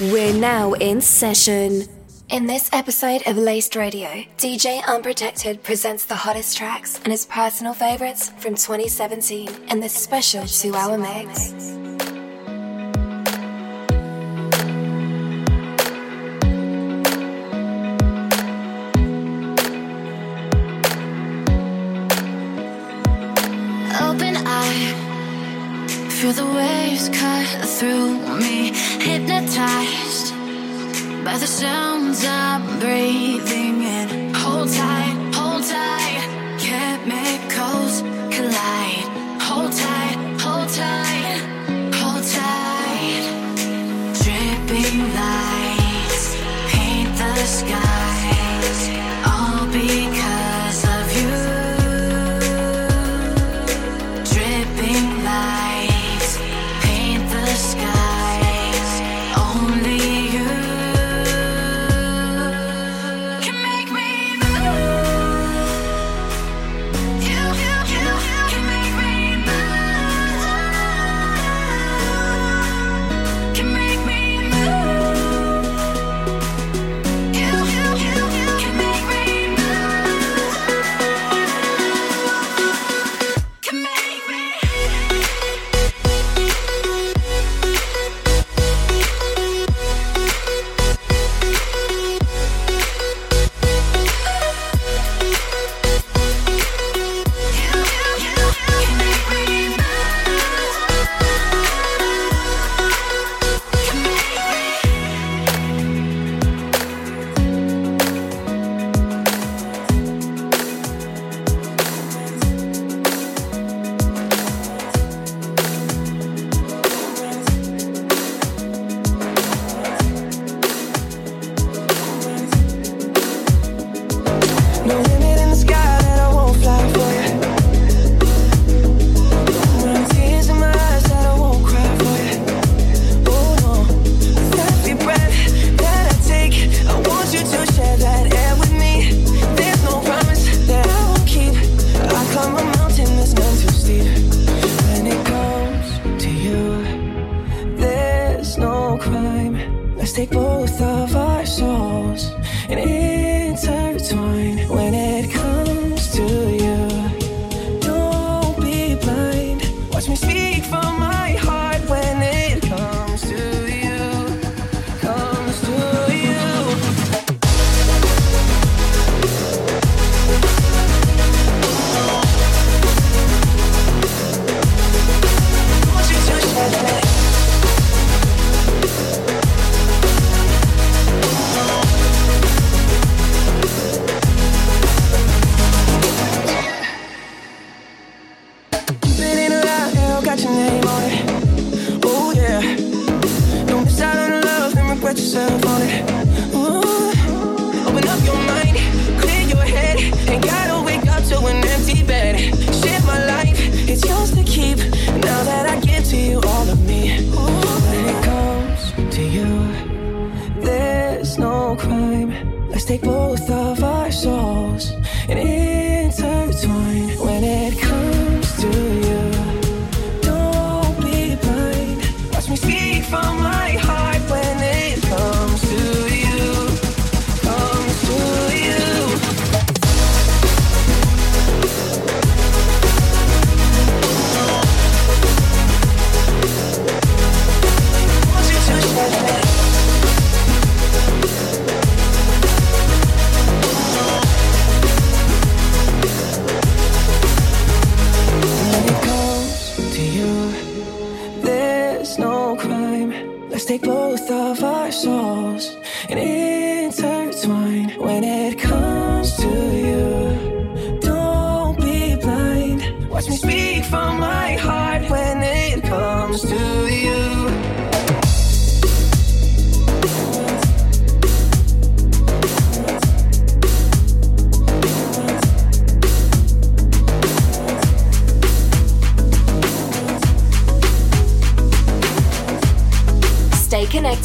We're now in session. In this episode of Laced Radio, DJ Unprotected presents the hottest tracks and his personal favorites from 2017 in this special two hour mix. Open eye, feel the waves cut through me hypnotized by the sounds I'm breathing in.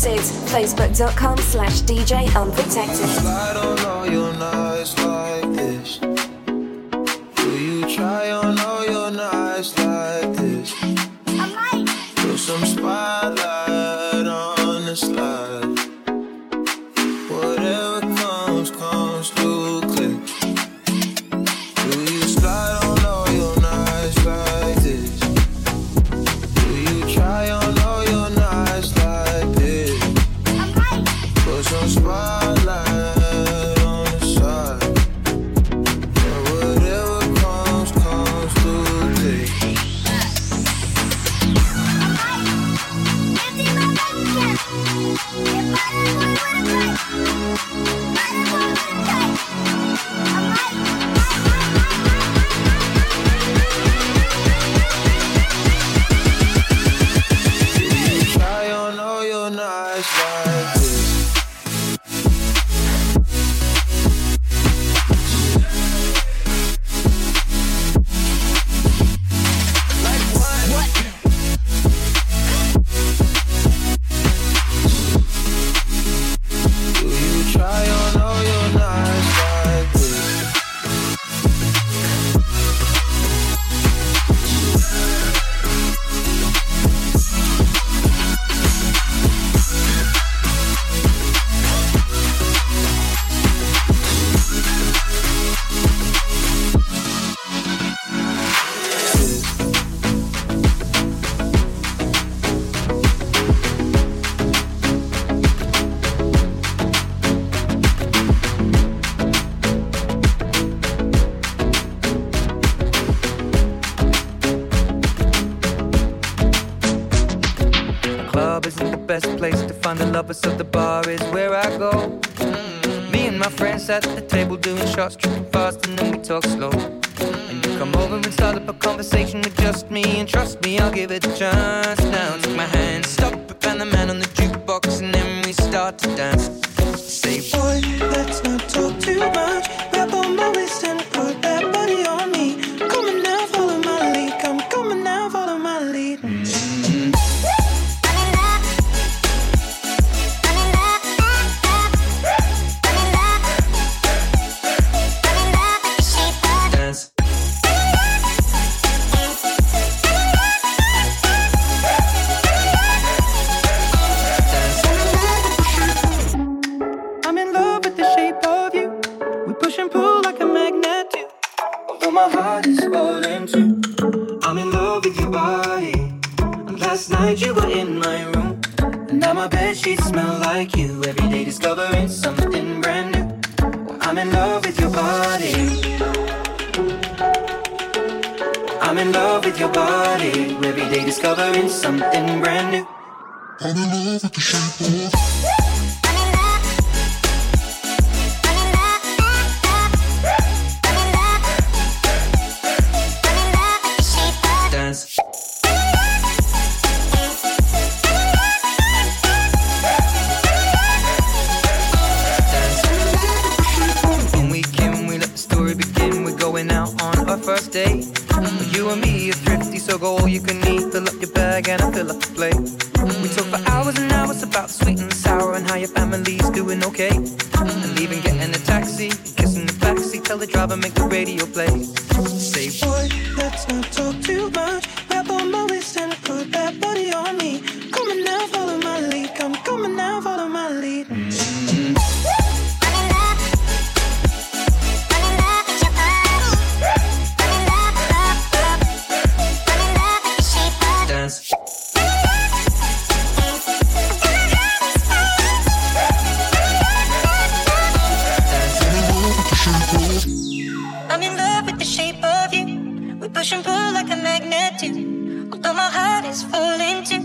Unprotected. Facebook.com slash DJ Unprotected. I don't know your nights like this. Do you try on all your nights like this? shut Although my heart is falling too.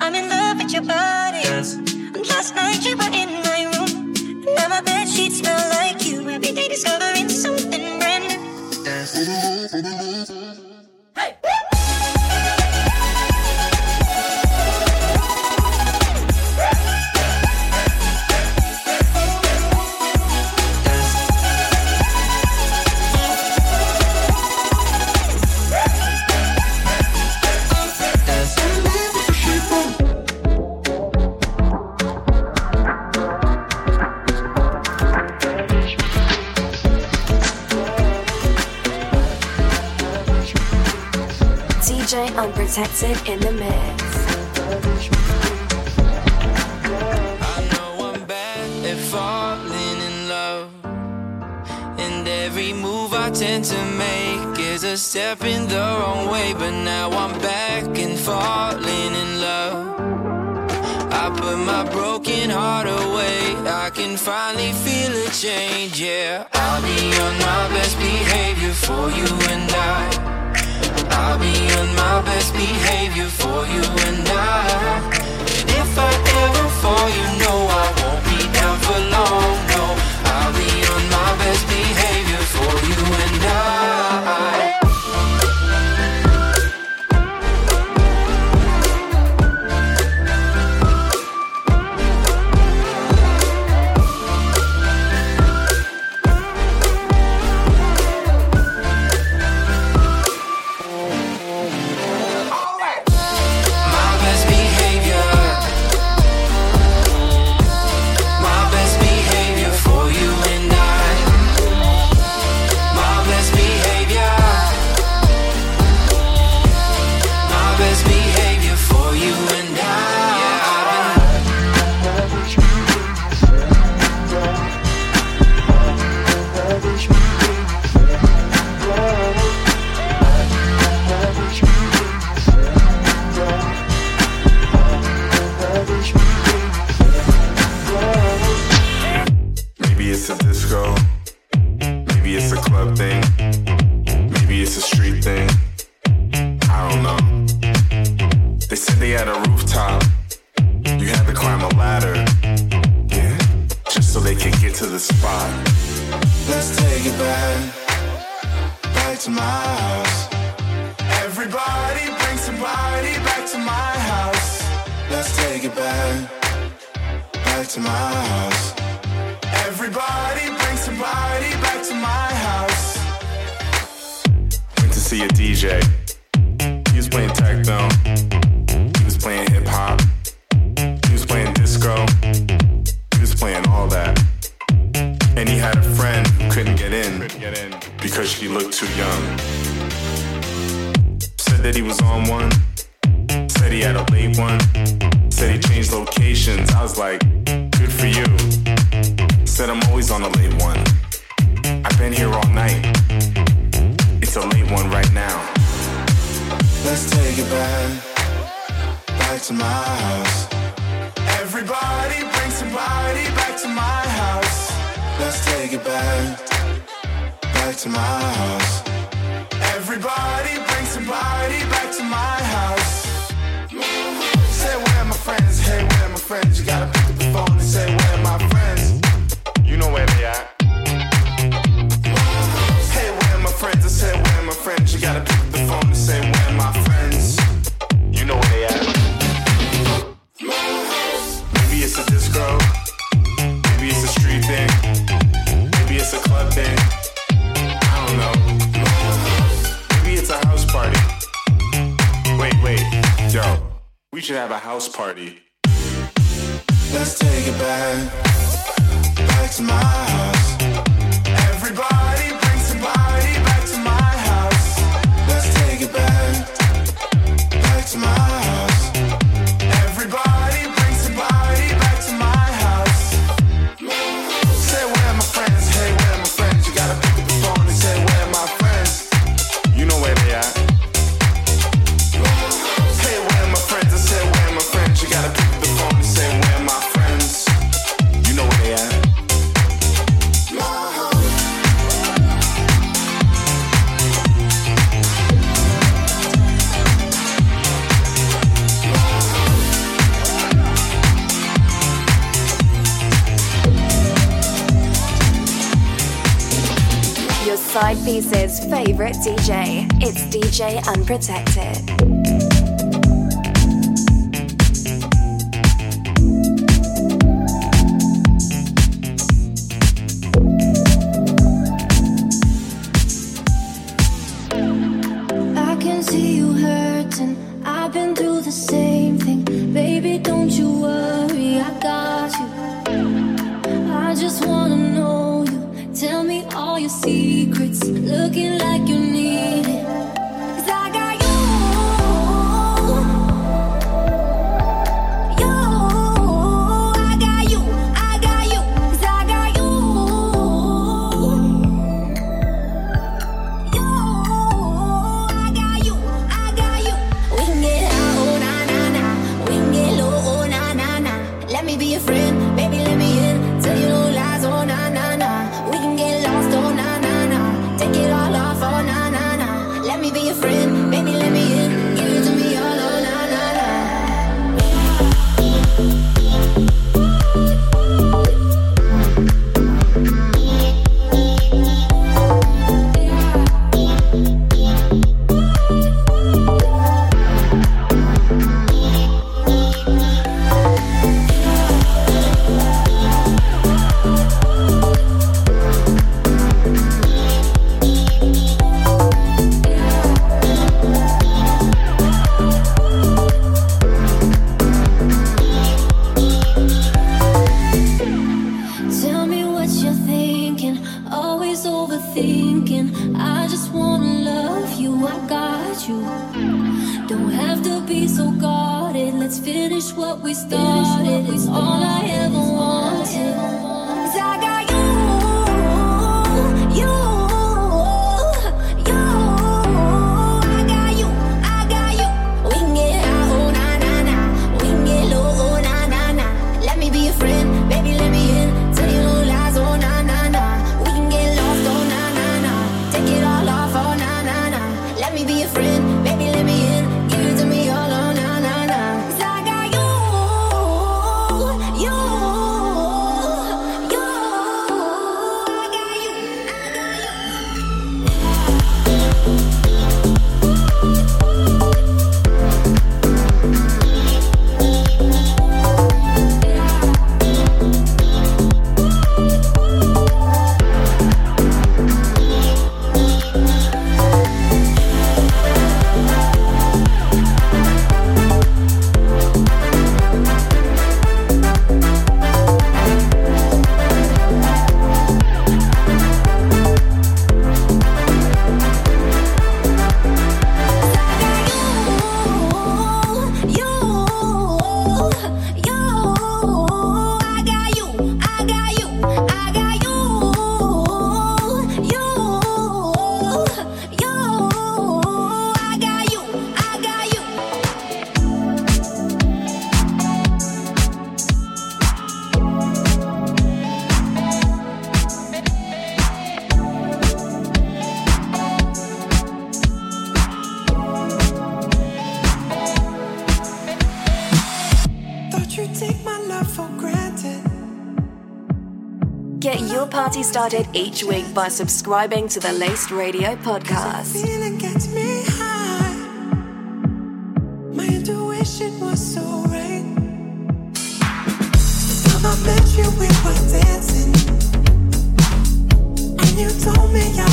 I'm in love with your body. Yes. And last night you were in my room. And now my bed sheets smell like you. Every day discovering something brand new. Yes. protected in the mix. I know I'm bad at falling in love, and every move I tend to make is a step in the wrong way. But now I'm back and falling in love. I put my broken heart away. I can finally feel a change, yeah. I'll be on my best behavior for you and I. I'll be on my best behavior for you and I. And if I ever fall, you know I won't be down for long. No, I'll be on my best behavior. Favorite DJ. It's DJ Unprotected. started each week by subscribing to the Laced Radio podcast. You, we were dancing, and you told me I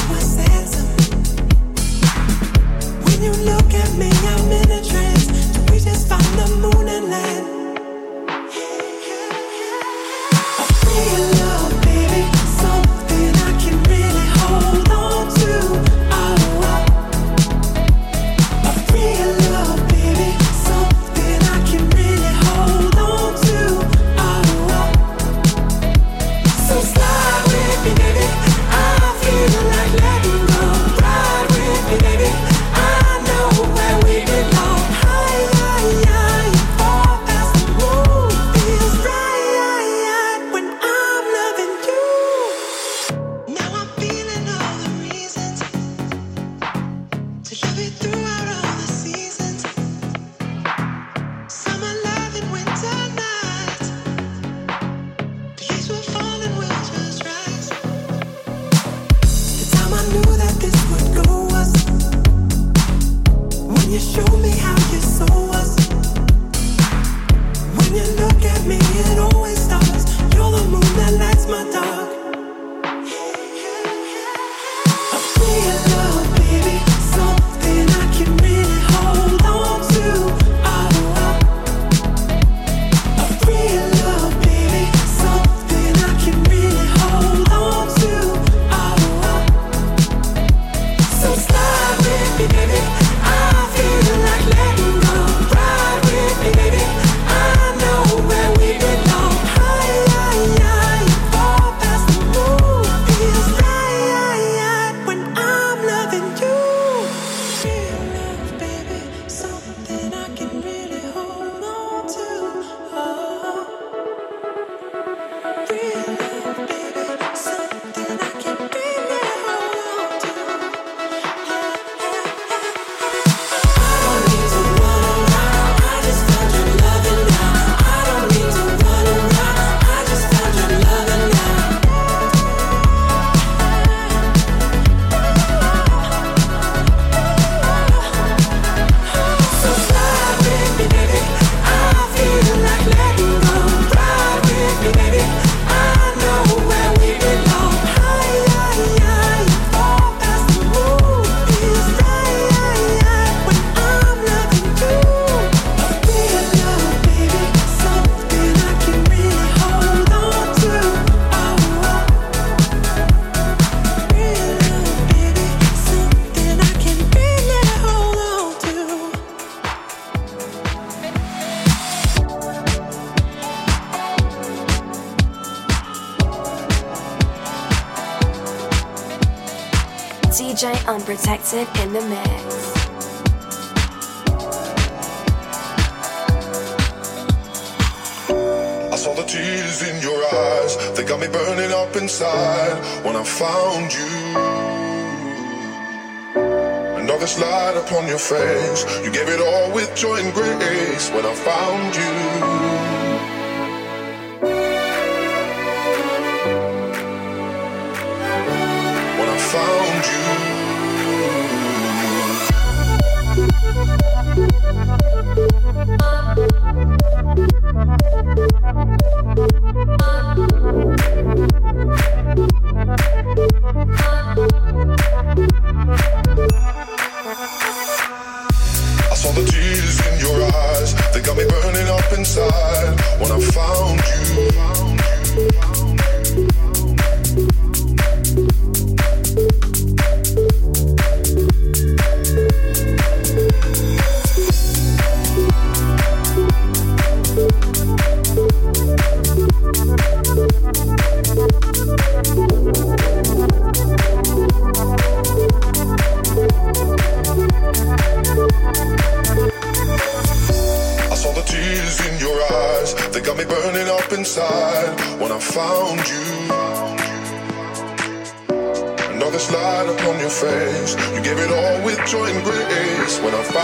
protected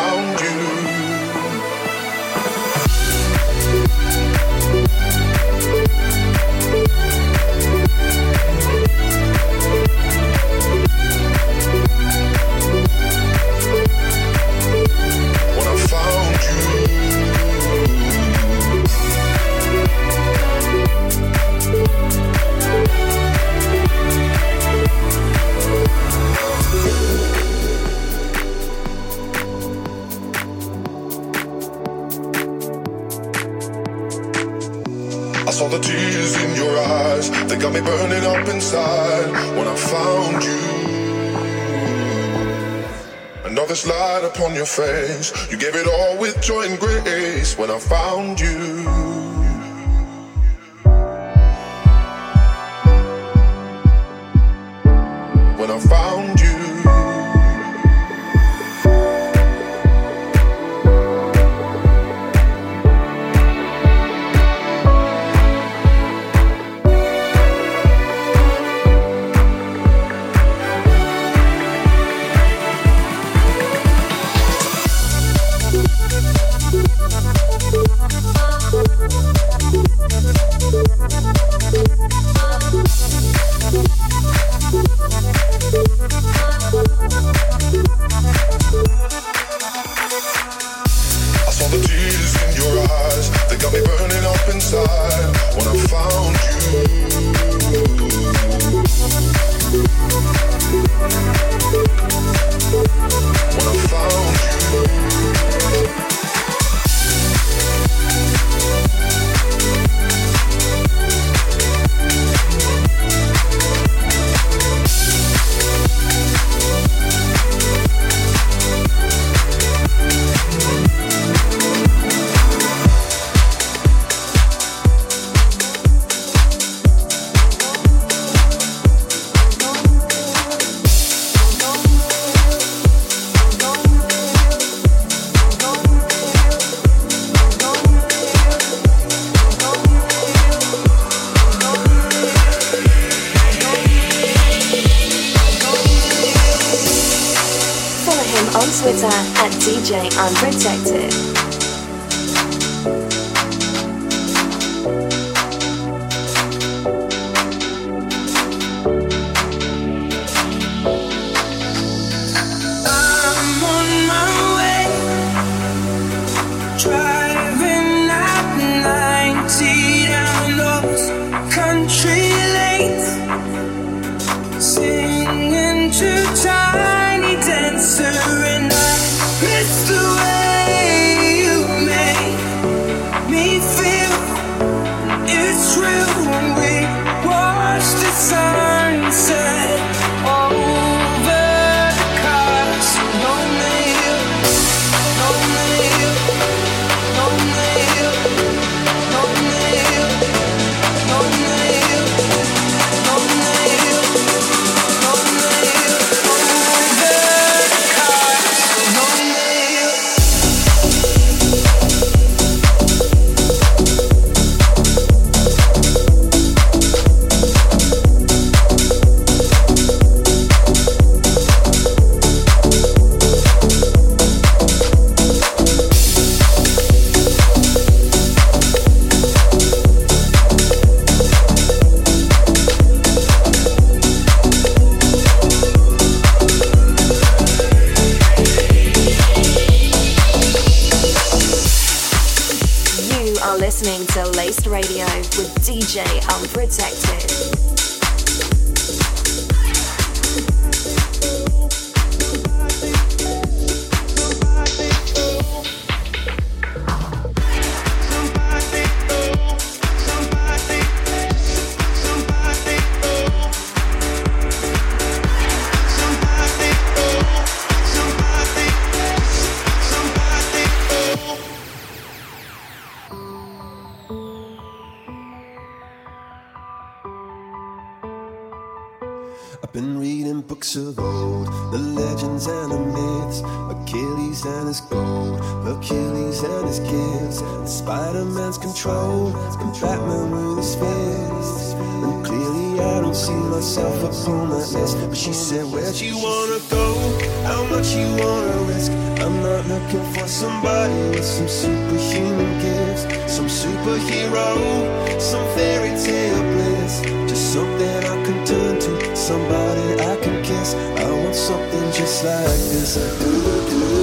Found you. Upon your face. You gave it all with joy and grace. When I found you. I've been reading books of old, the legends and the myths, Achilles and his gold, Hercules and his gifts, and Spider-Man's control, and Batman with his fists. And clearly I don't see myself upon that list. But she said, Where'd you wanna go? How much you wanna risk? I'm not looking for somebody with some superhuman gifts, some superhero, some fairy tale bliss. Something I can turn to, somebody I can kiss. I want something just like this. Do-do-do, do-do-do,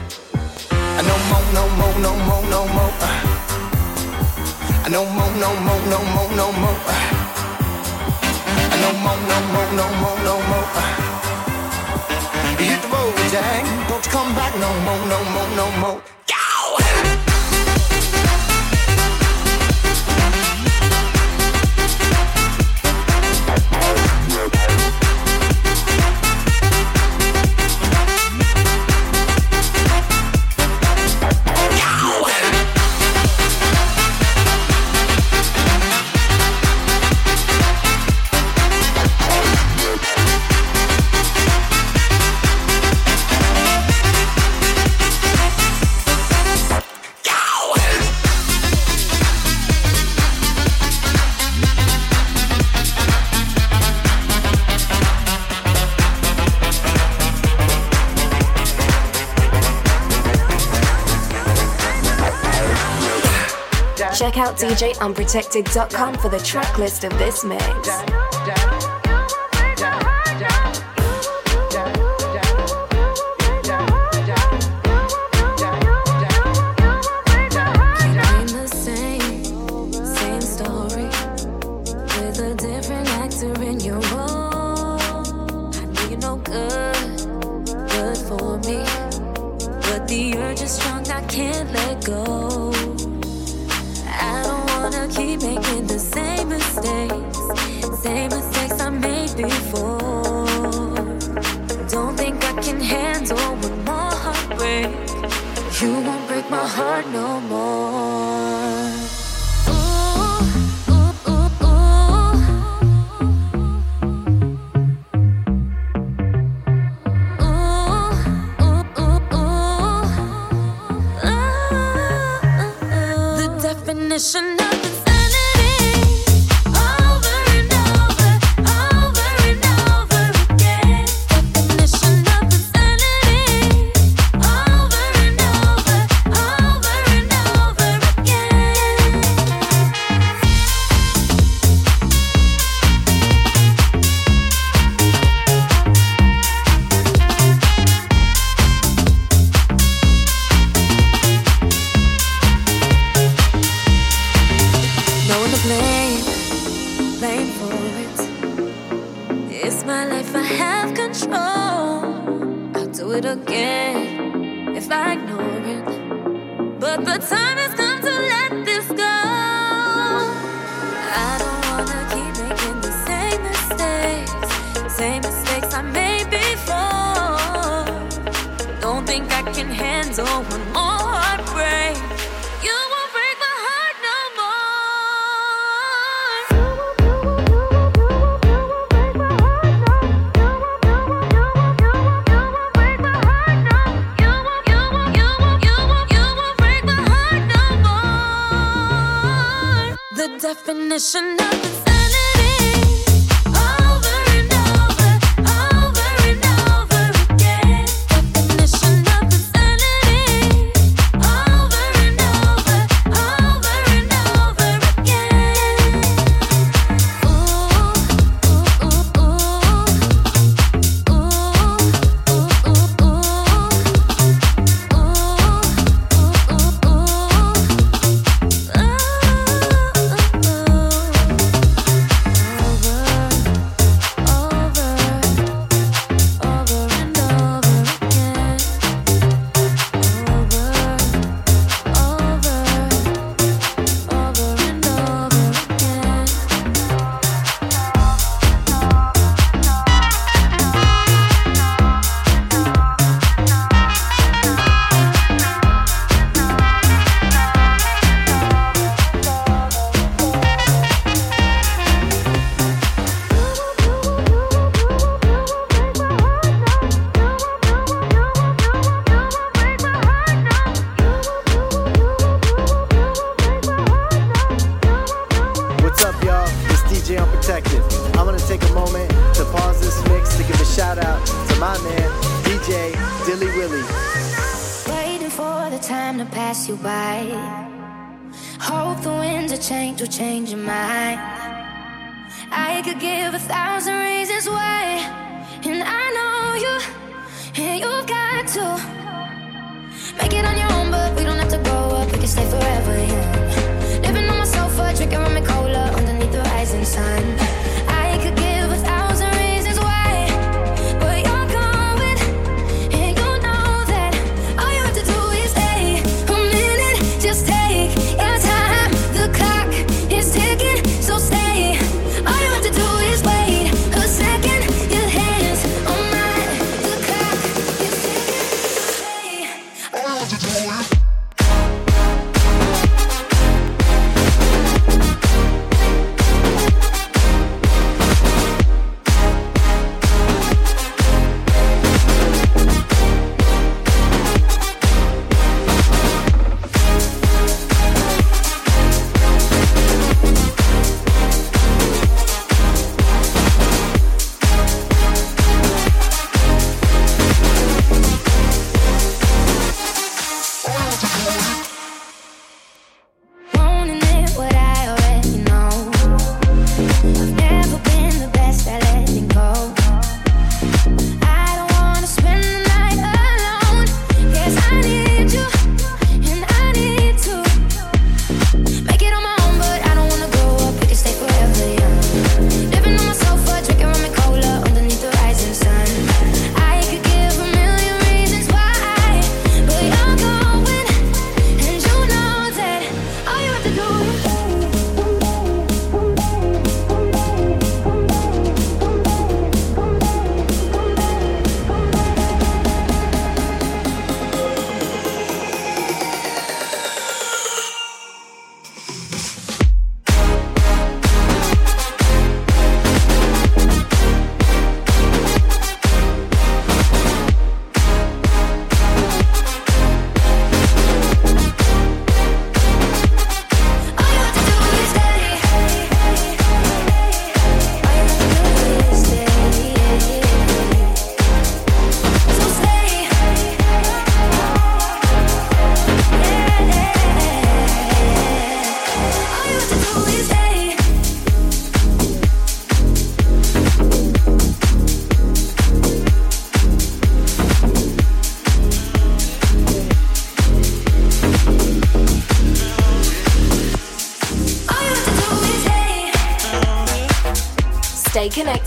No more, no more, no more, no more. No more, no more, no more, no more. No more, no more, no more, no more. Hit the road, Jack. Don't you come back no more, no more, no more. Check out DJUnprotected.com for the track list of this mix.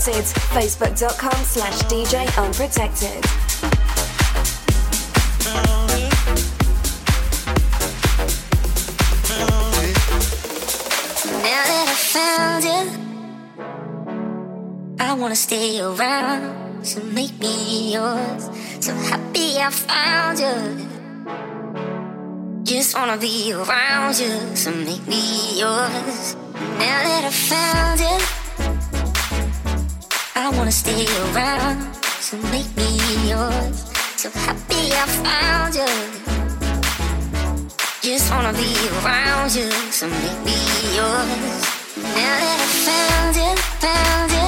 Unprotected. Facebook.com slash DJ Unprotected. I I wanna stay around. So make me yours. So happy I found you. Just wanna be around you. So make me yours. Now that I found you wanna stay around. So make me yours. So happy I found you. Just wanna be around you. So make me yours. Now that I found you, found you.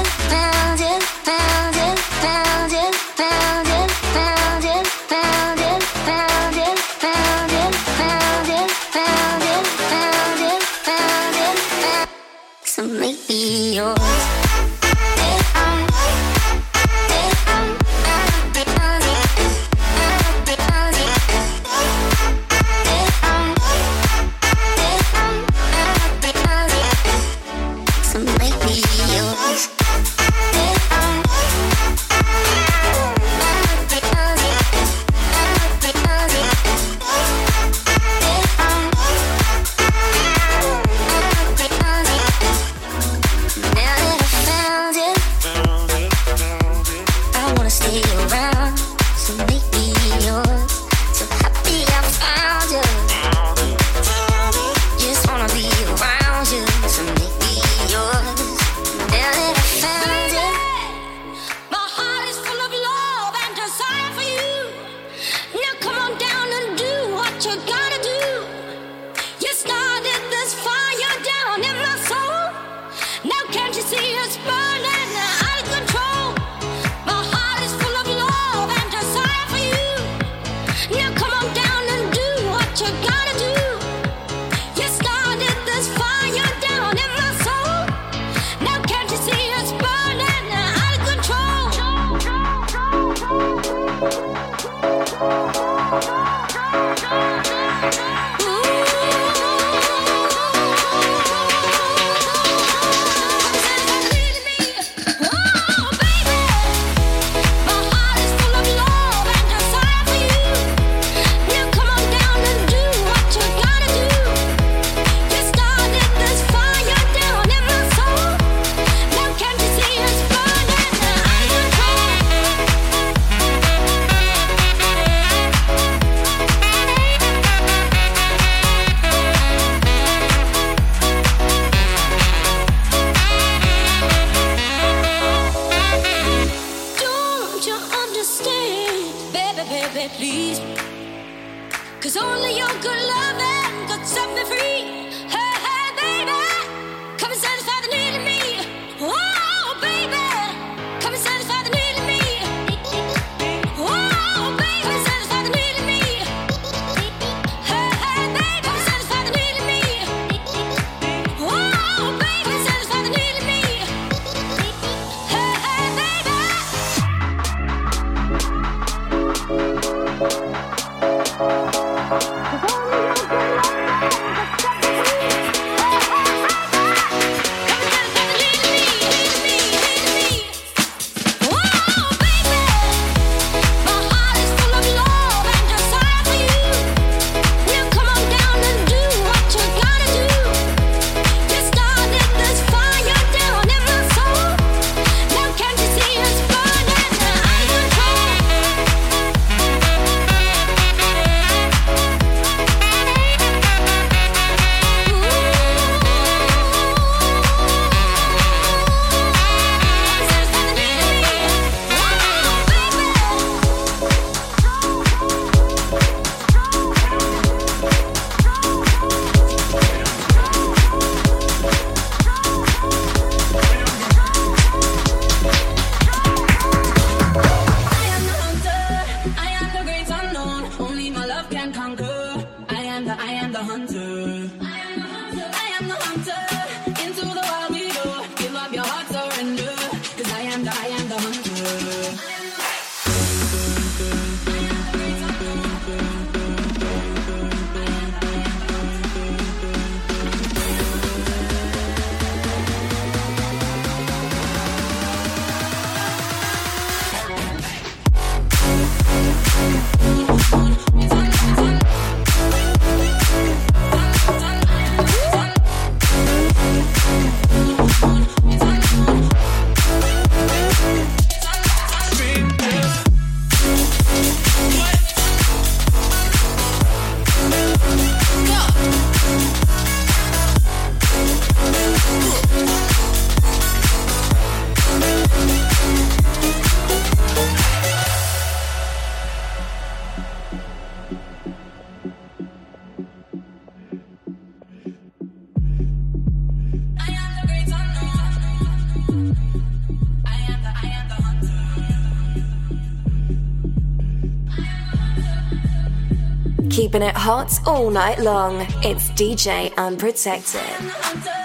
Hot all night long. It's DJ Unprotected.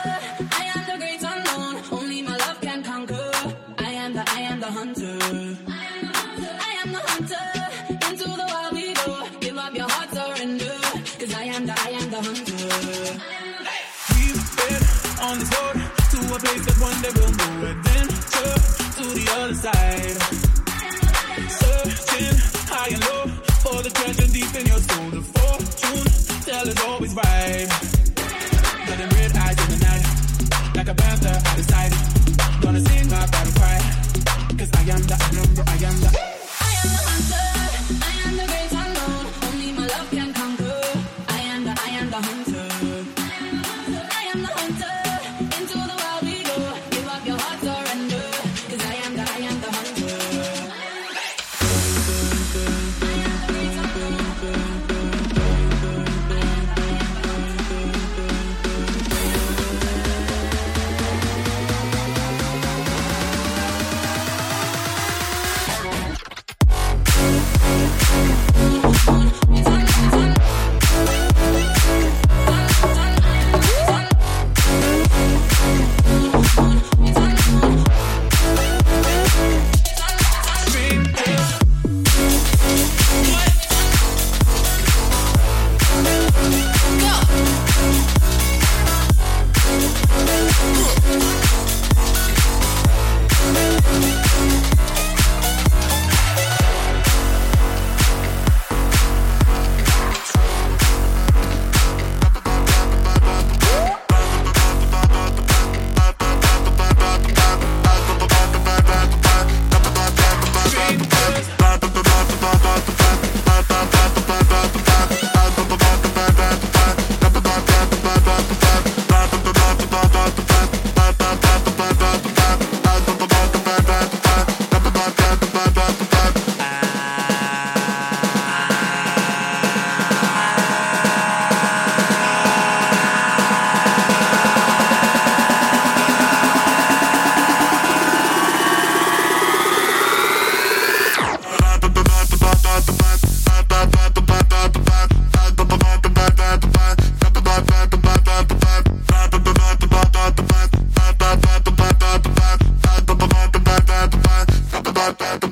Bye.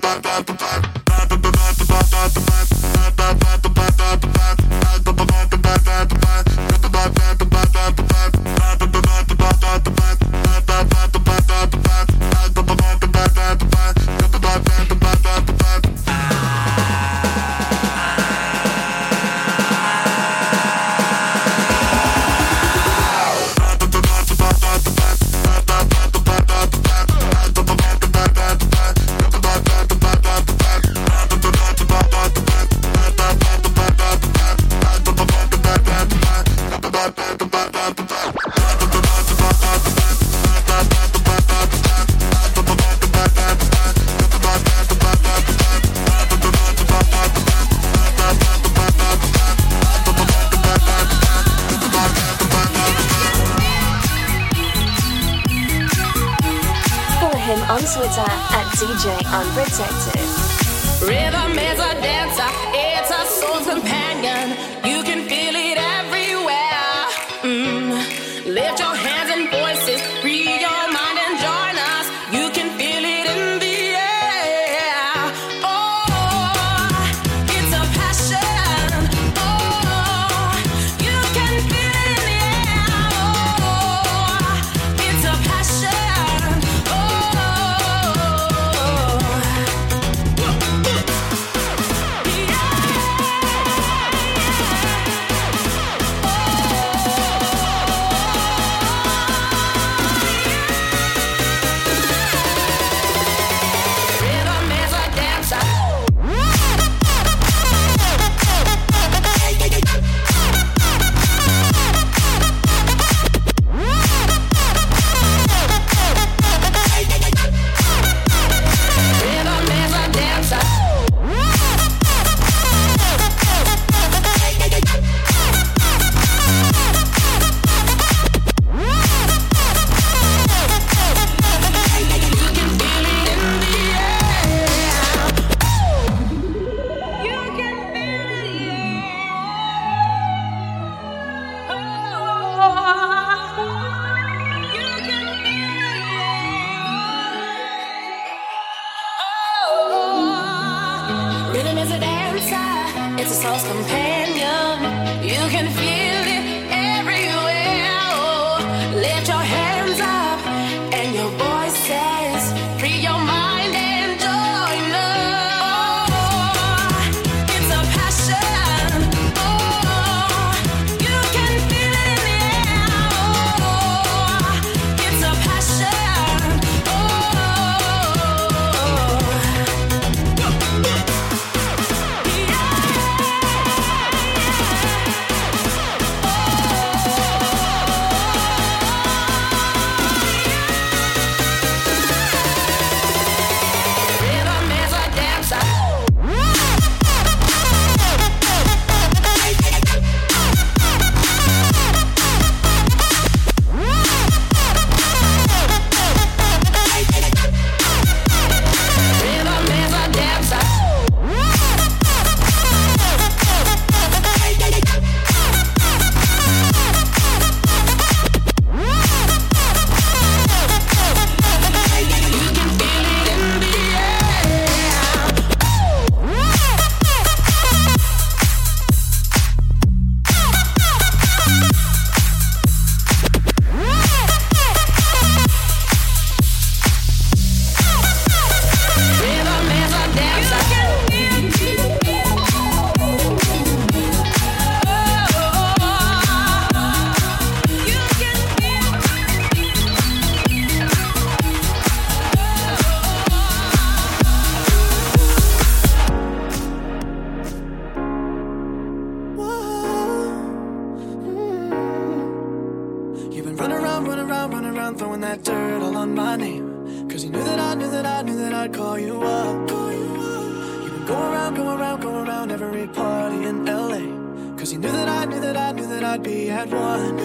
knew that I knew that I knew that I'd be at one.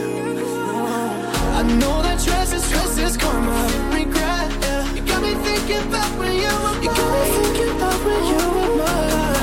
I know that stress is stress is karma. Regret, yeah. You got me thinking about when you were mine. You got me thinking about when you were mine.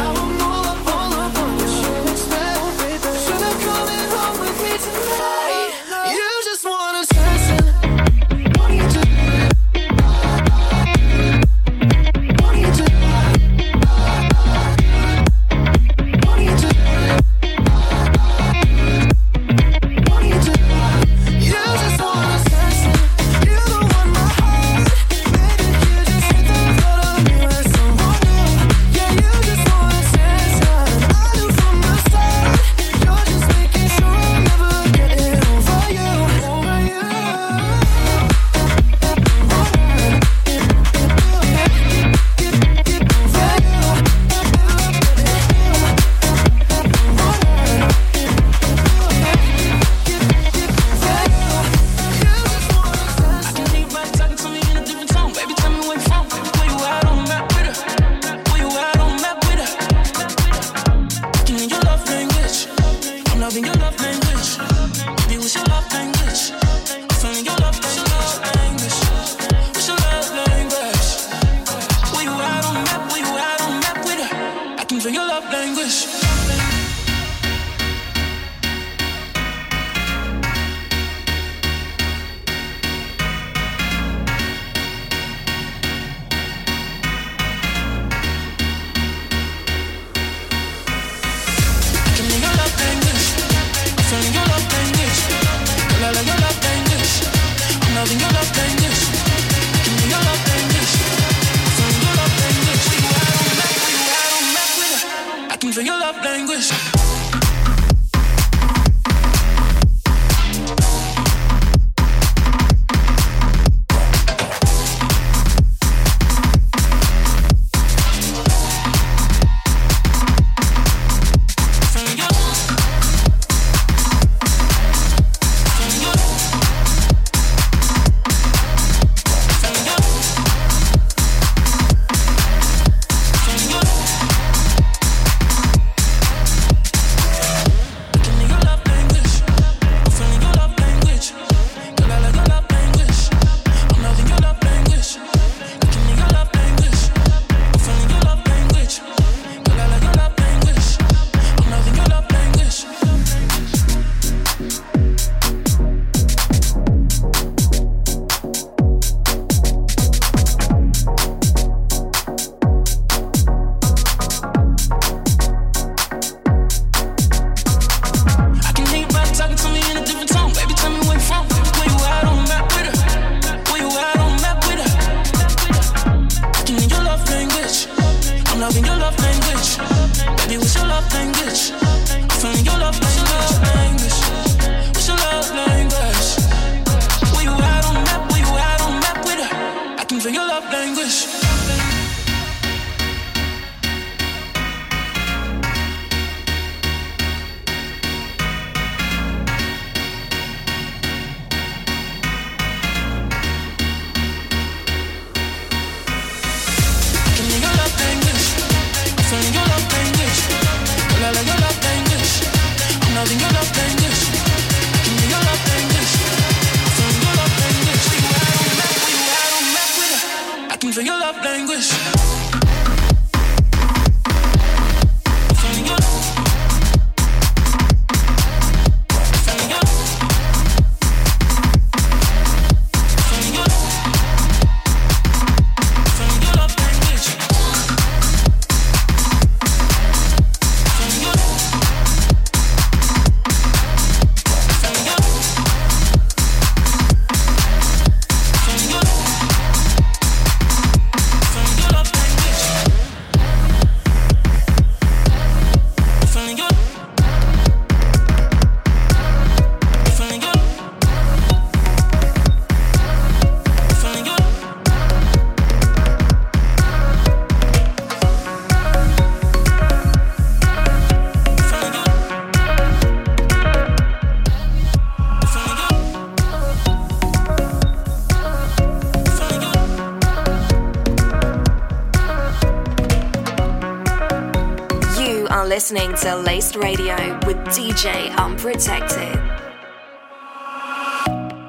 listening to Laced Radio with DJ Unprotected.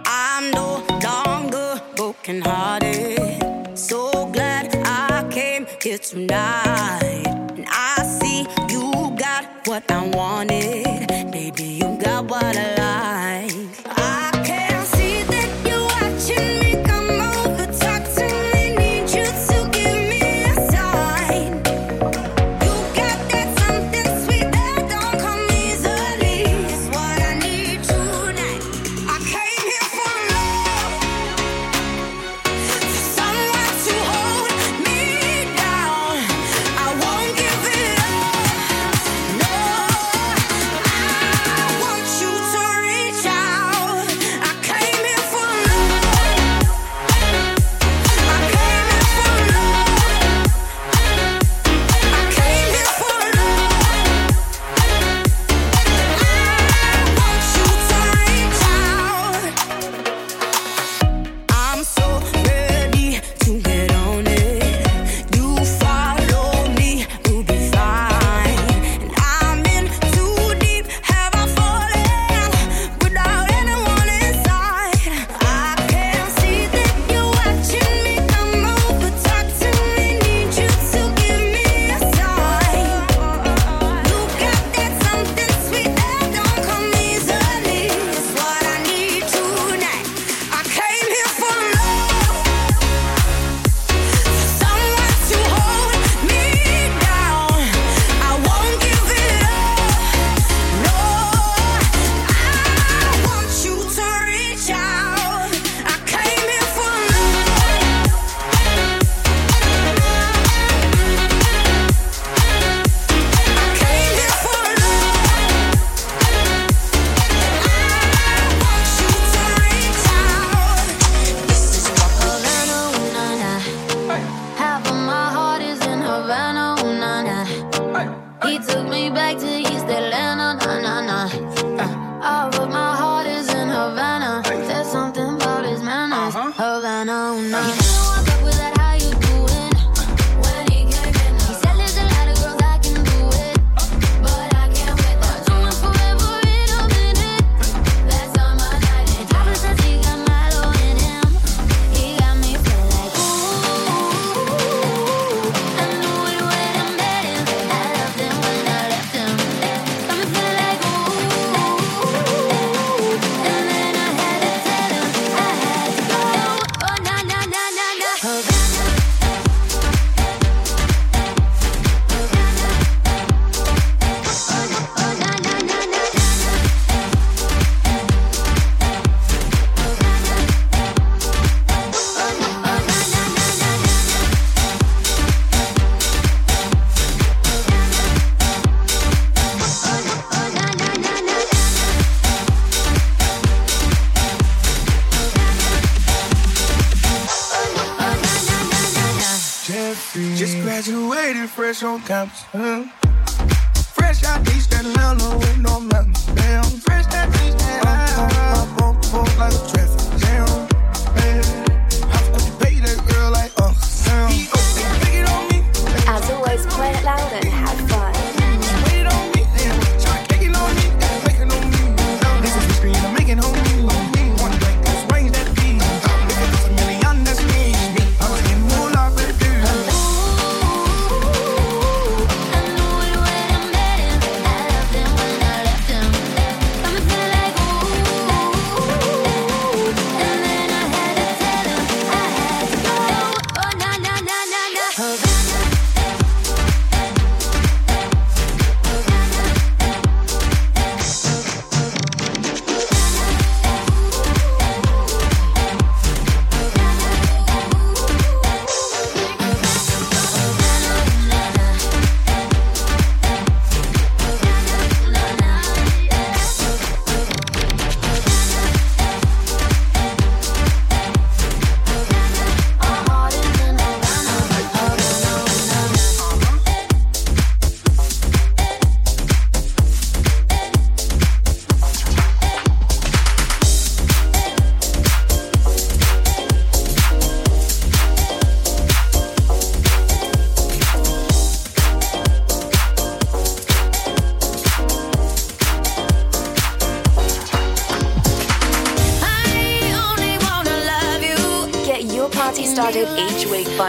I'm no longer brokenhearted. So glad I came here tonight. And I see you got what I wanted. Baby, you got what I like. On campus.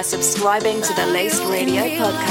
Subscribing to the Laced Radio podcast.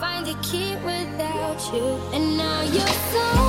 find a key without you. And now you're so.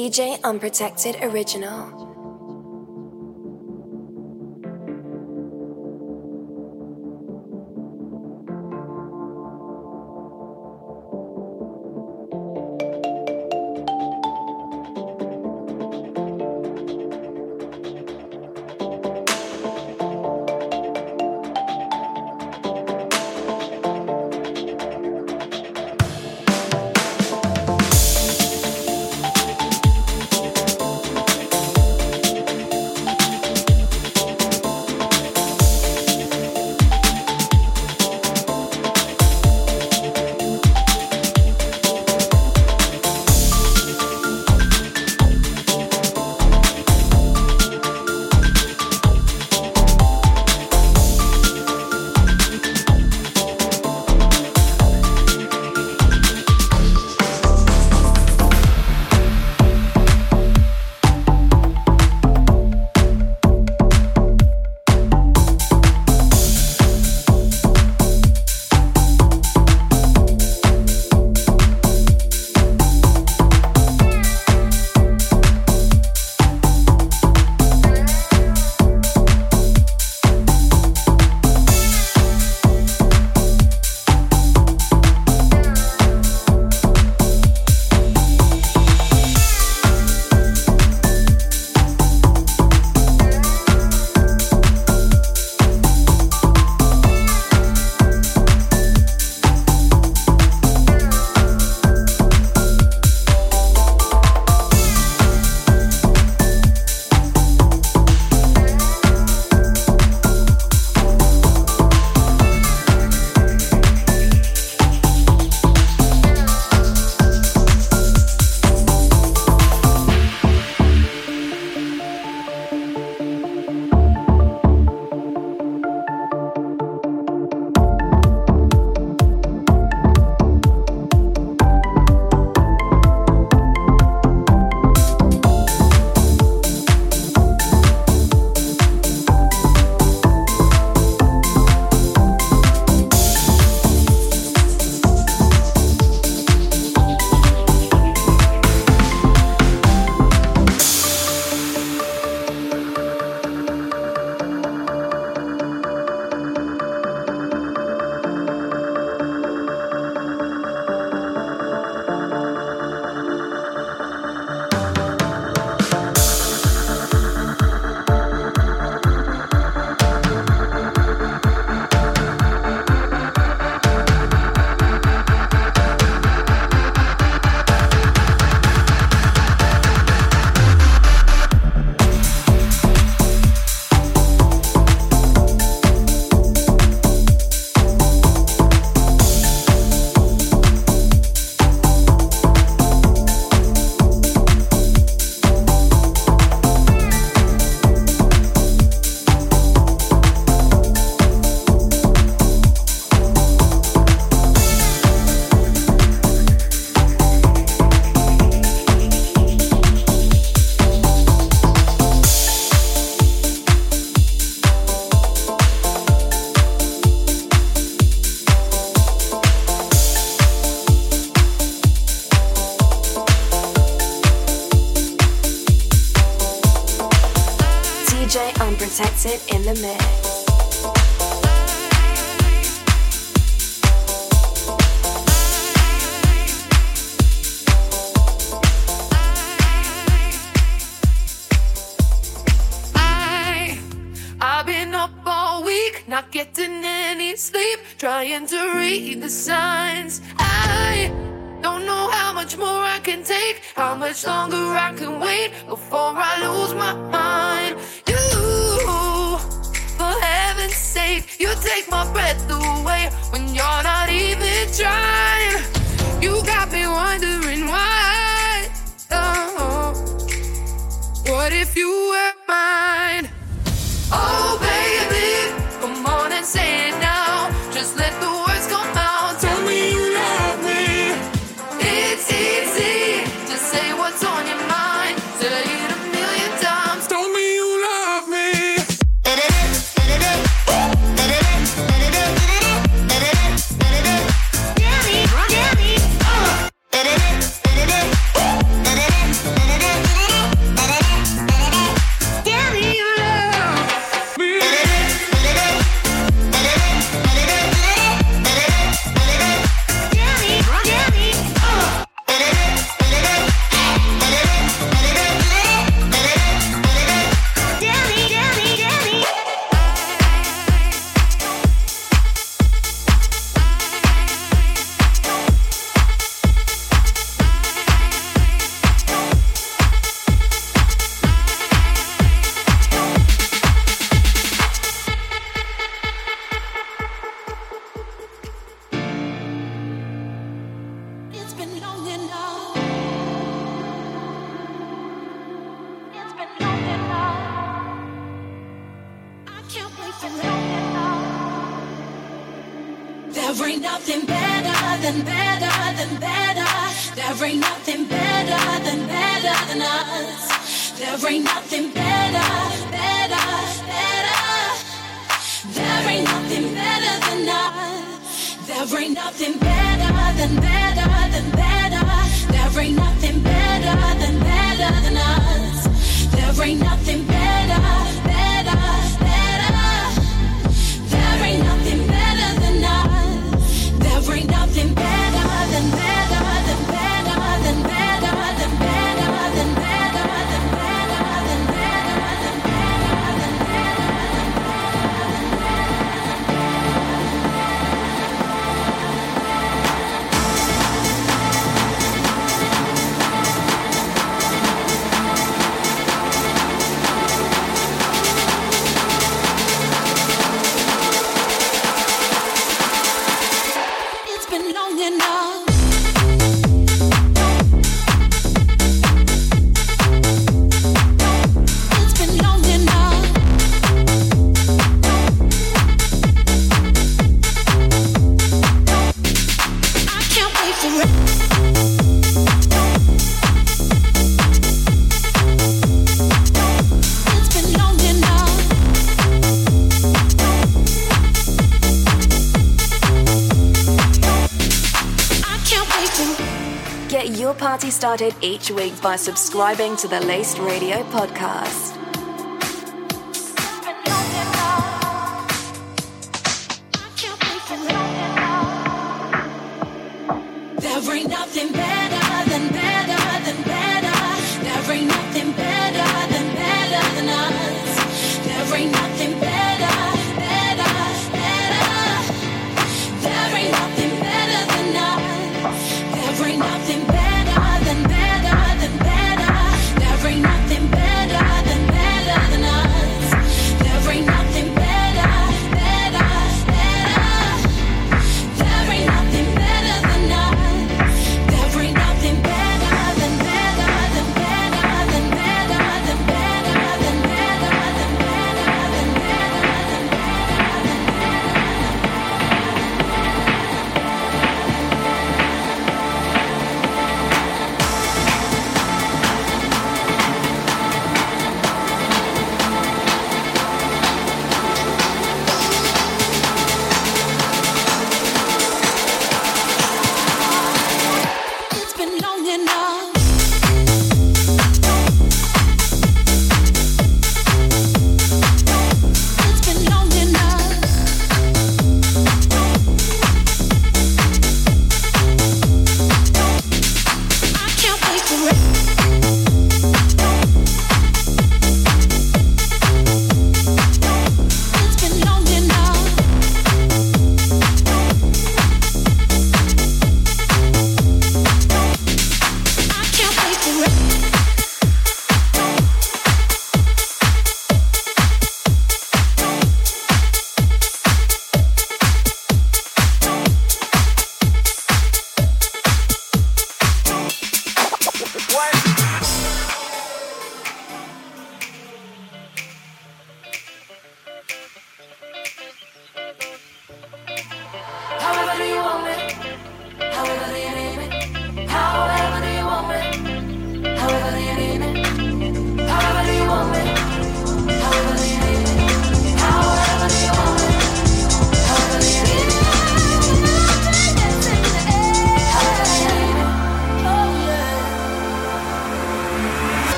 DJ Unprotected Original. Sit in the middle. started each week by subscribing to the Laced Radio podcast.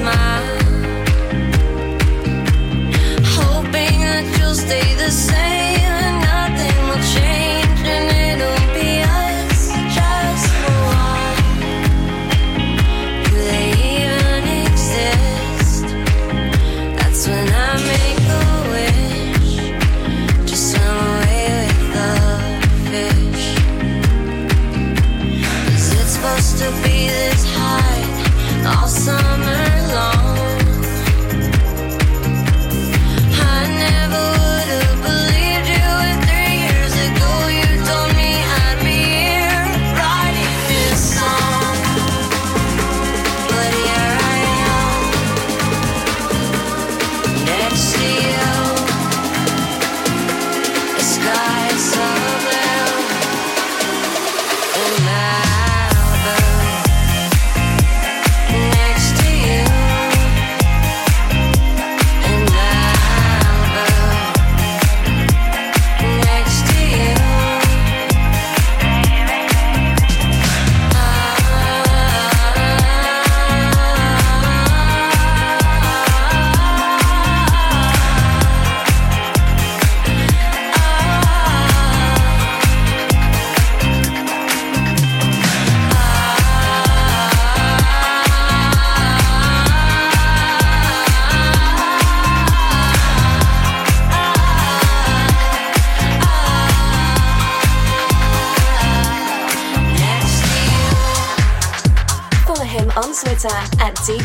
my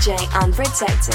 DJ Unprotected.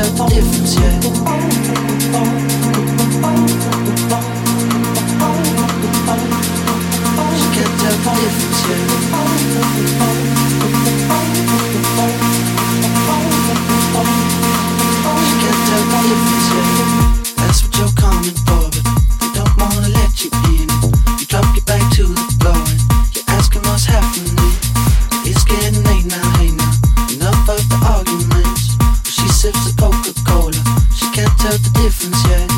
dans les foncières. J'ai qu'à dans les foncières. the difference yet.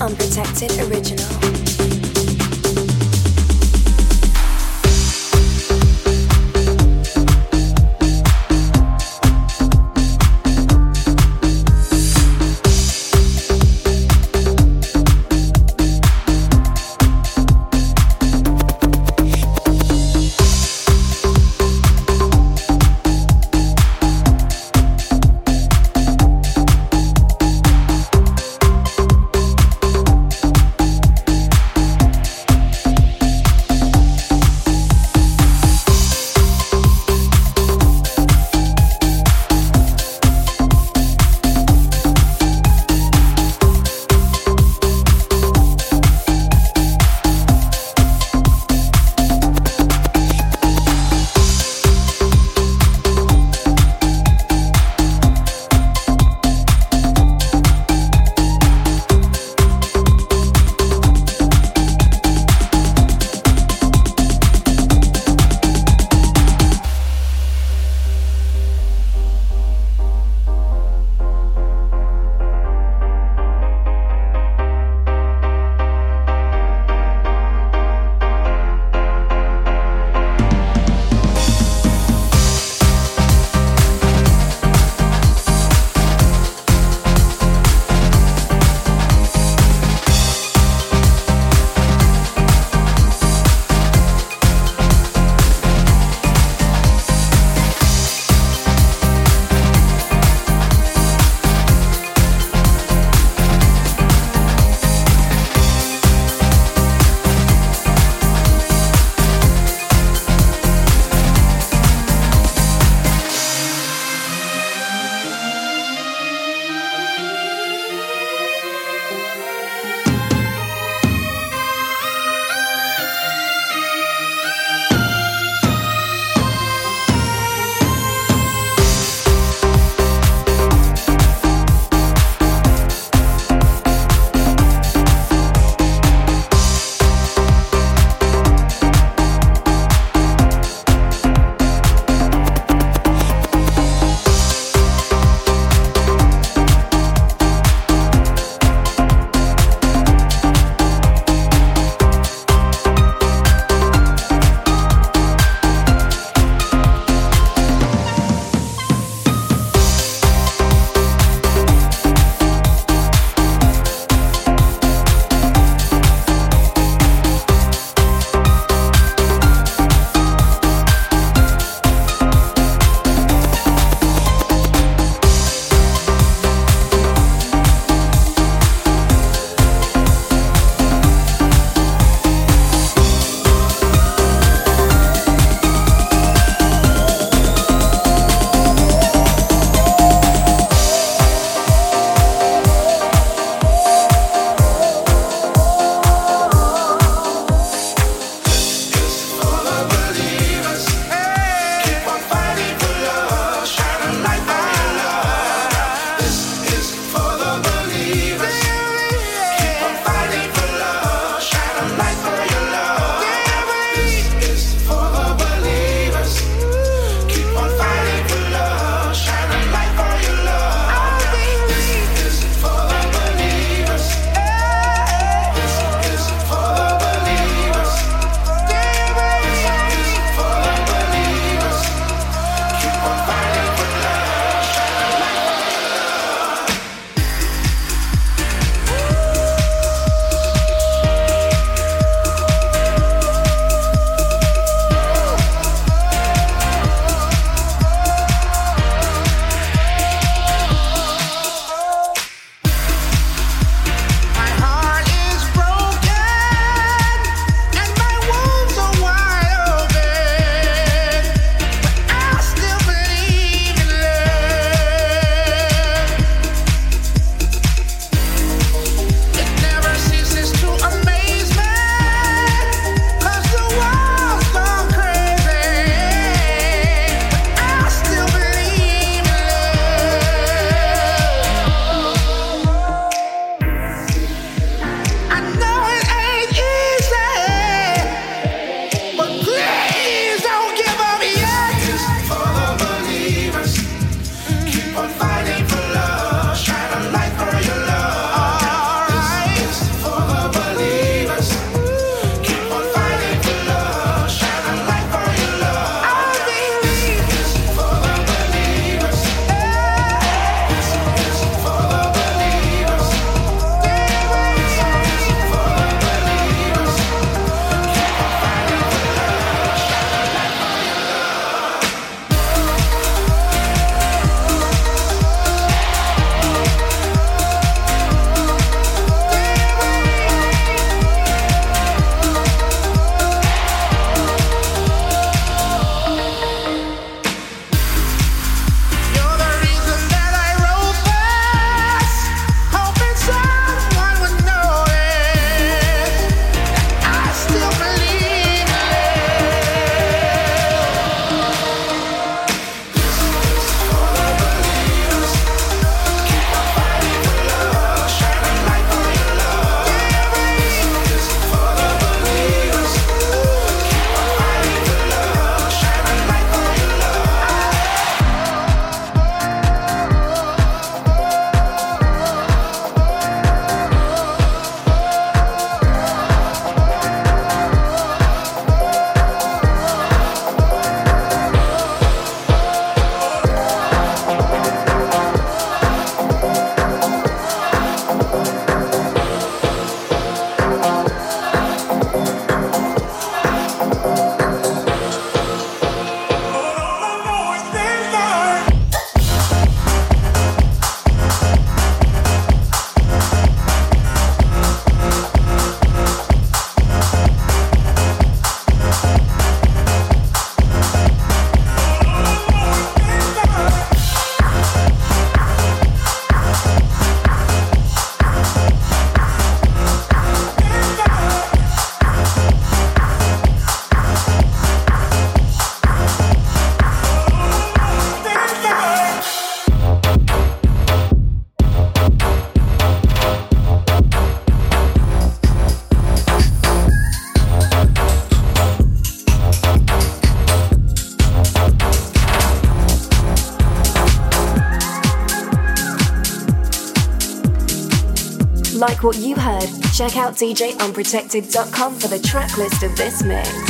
Unprotected Original. like what you heard, check out DJUnprotected.com for the track list of this mix.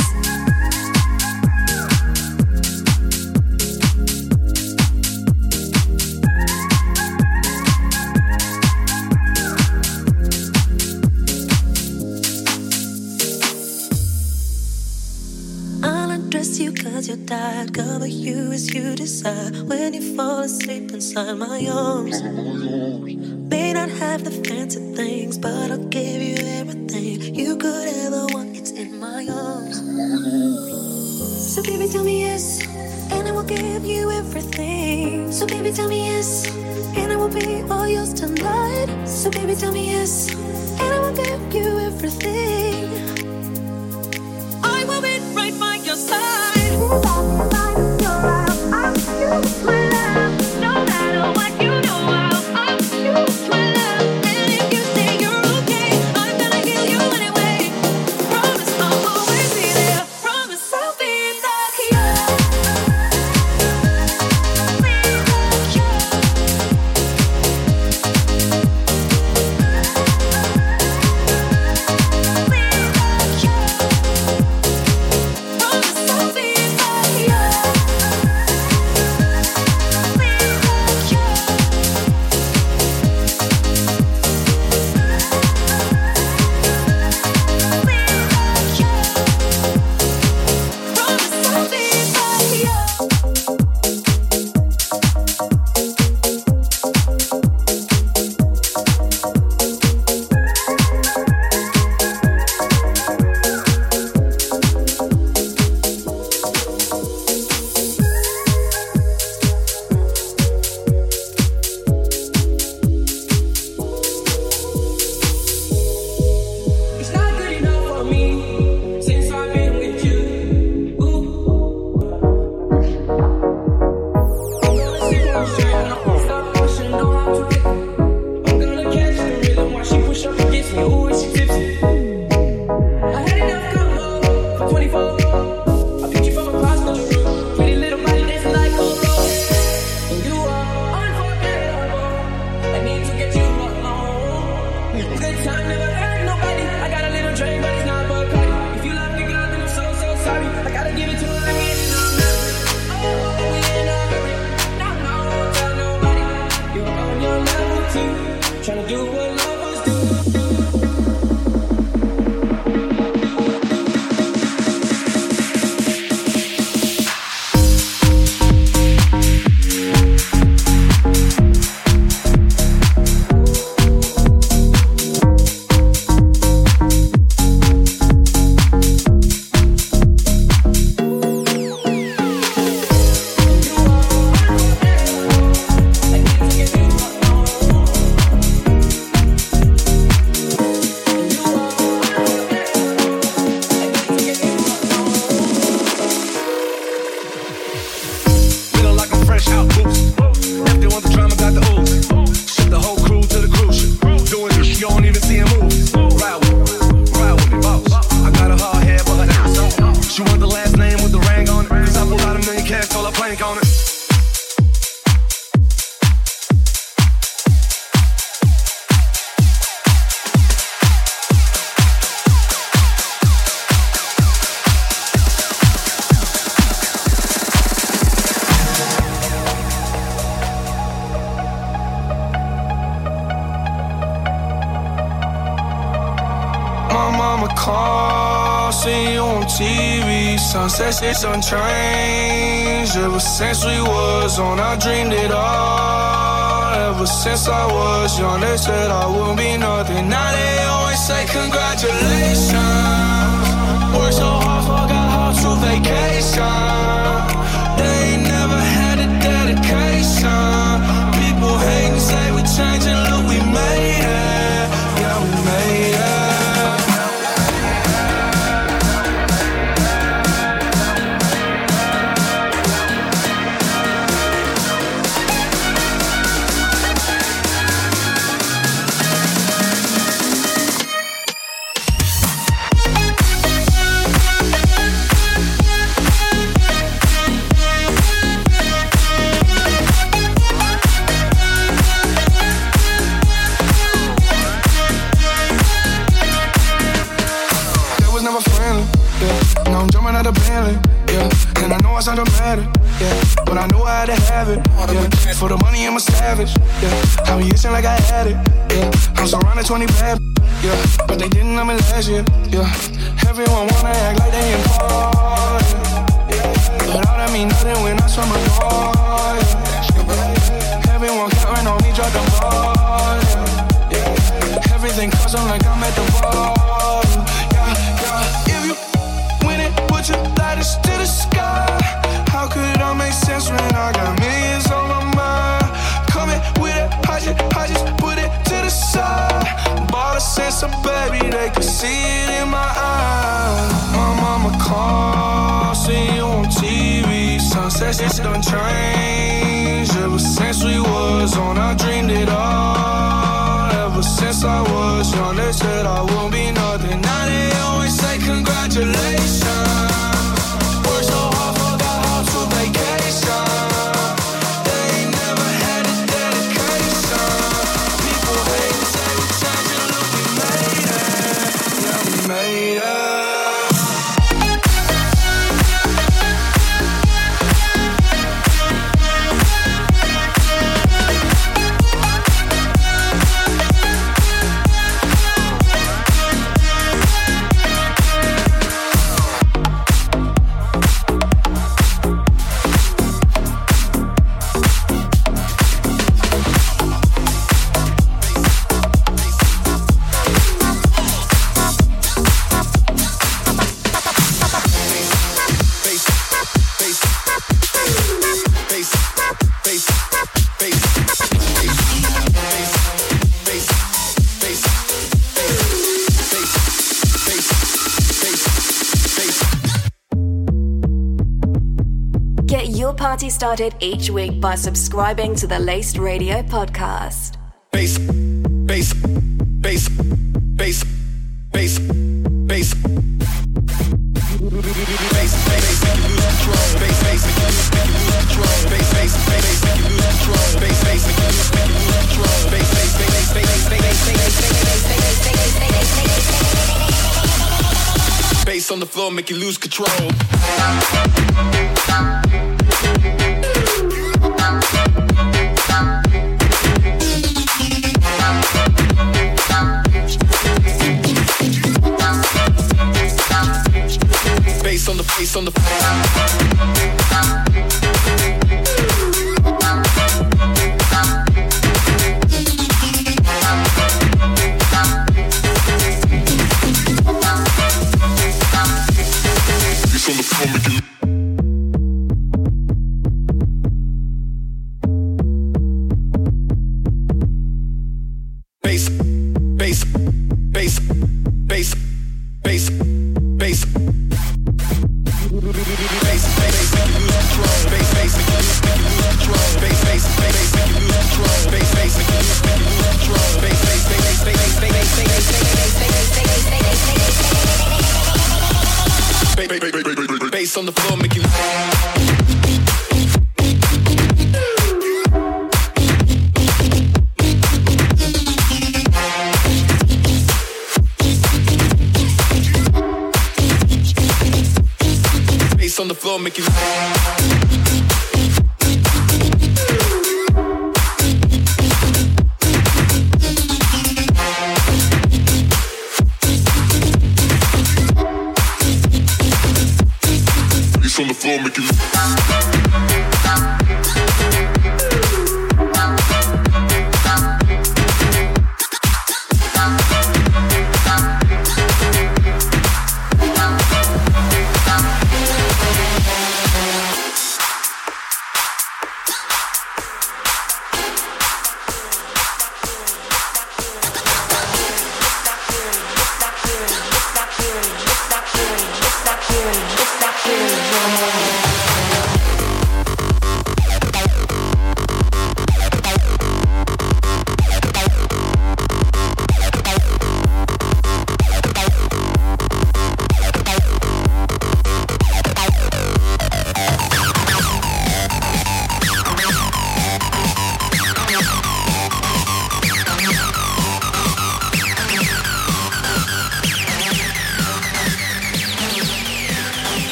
started each week by subscribing to the Laced Radio podcast.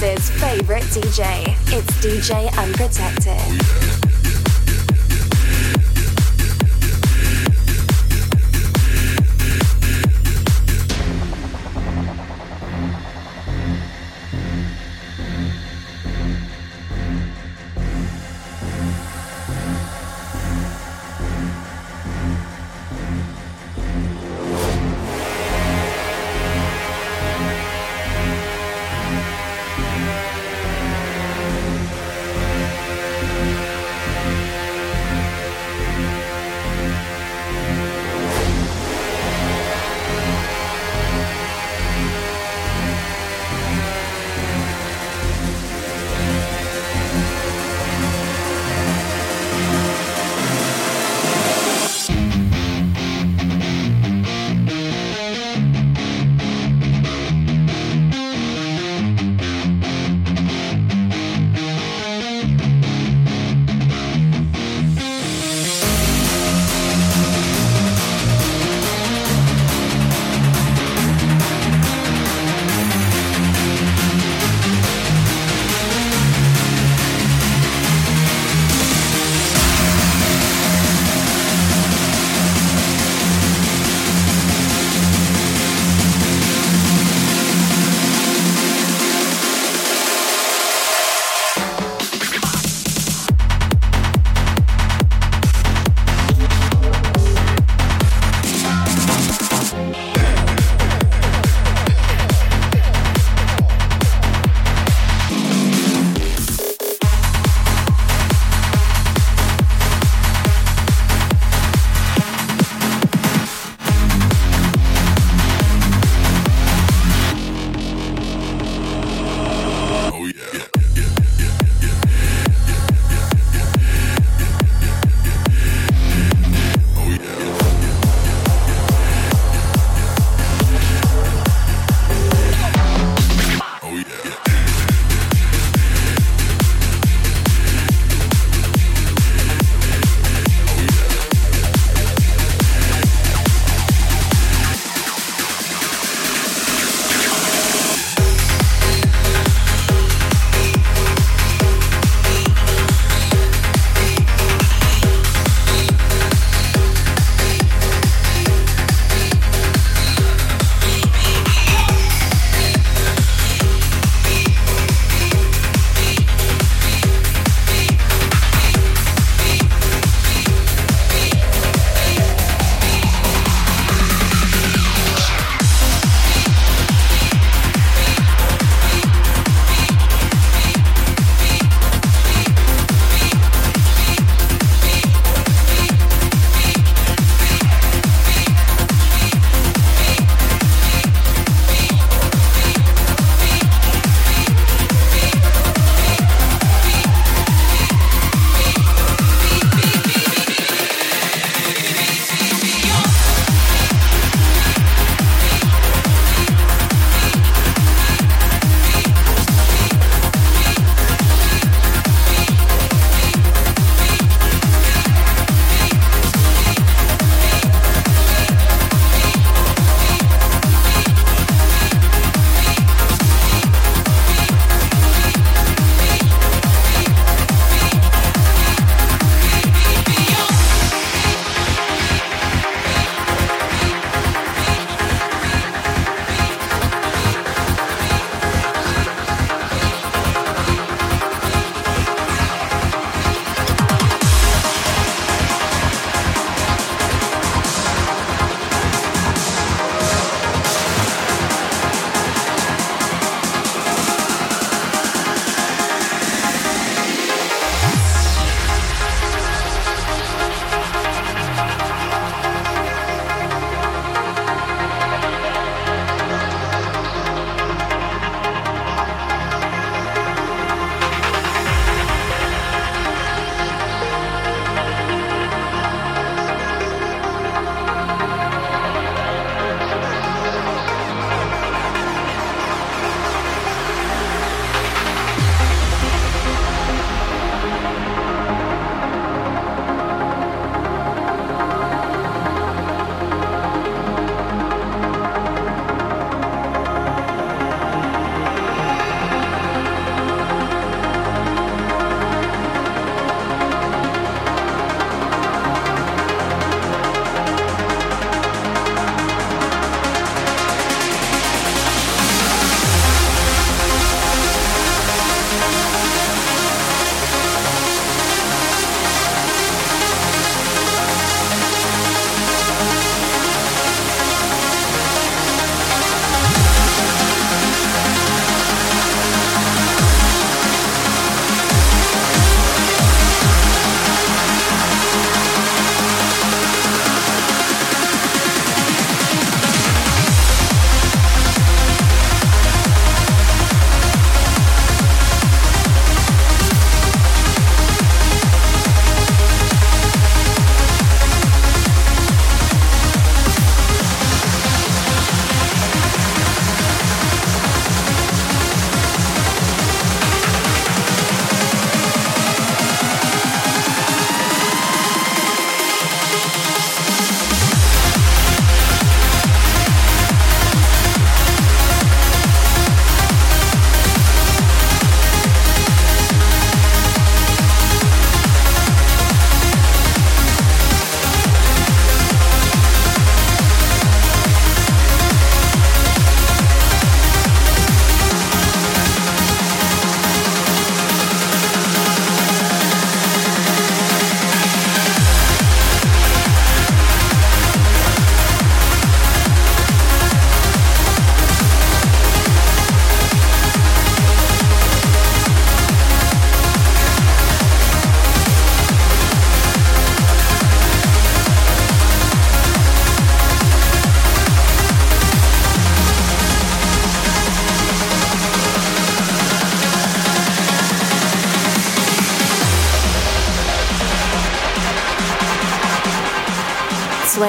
Side favorite DJ. It's DJ Unprotected.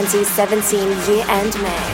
2017 year end mix.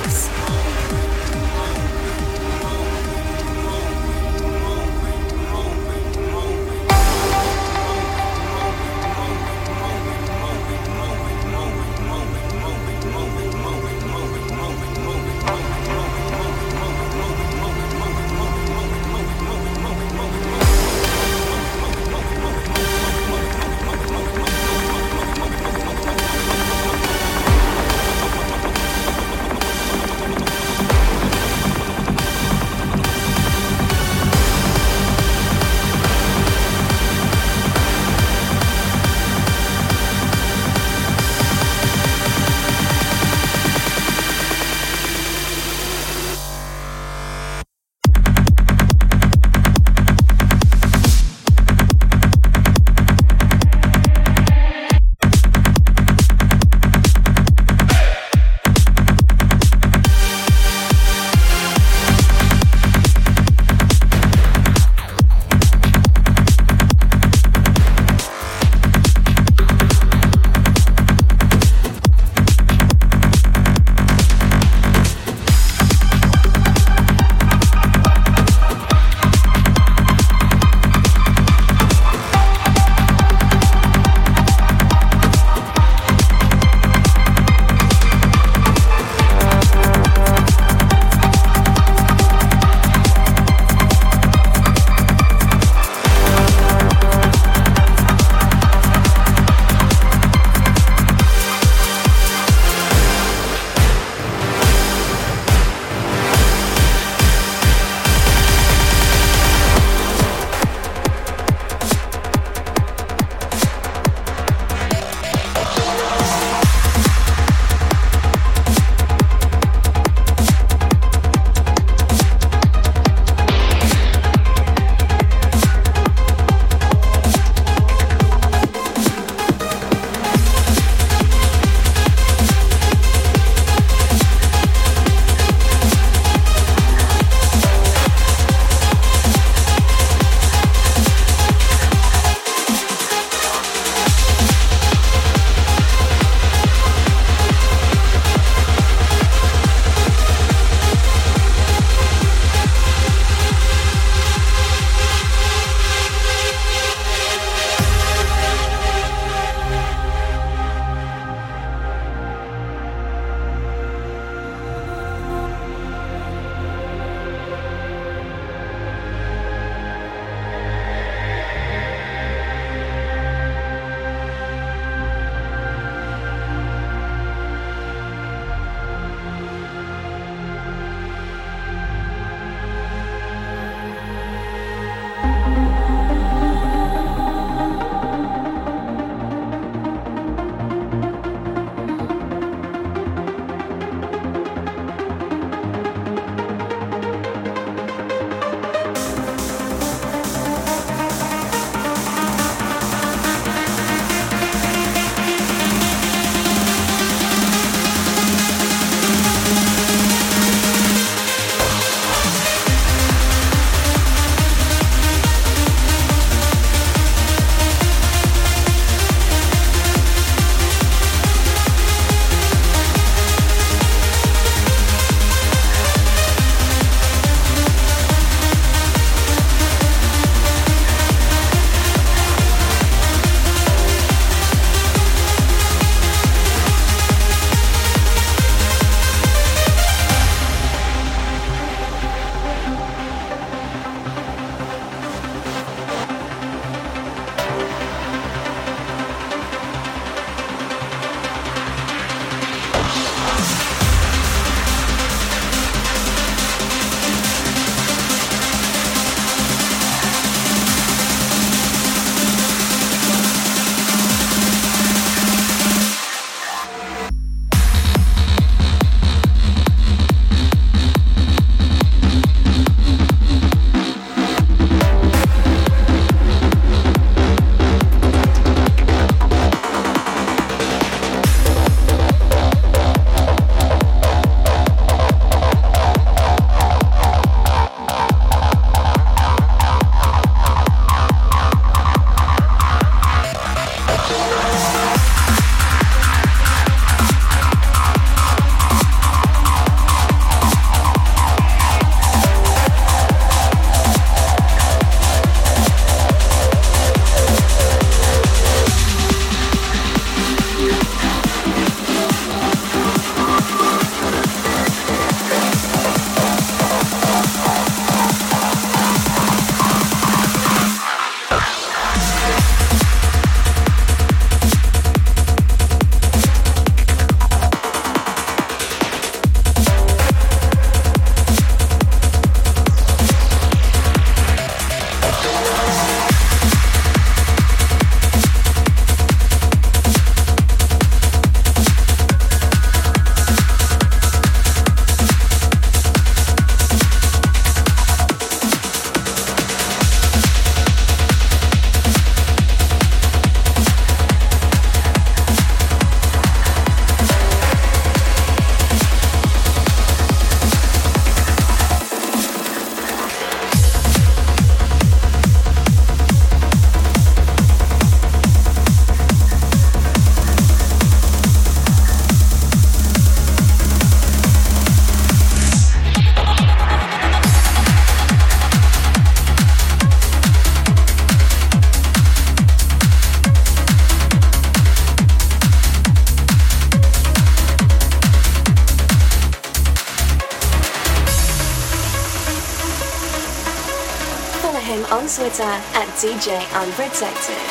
Twitter at DJ Unprotected.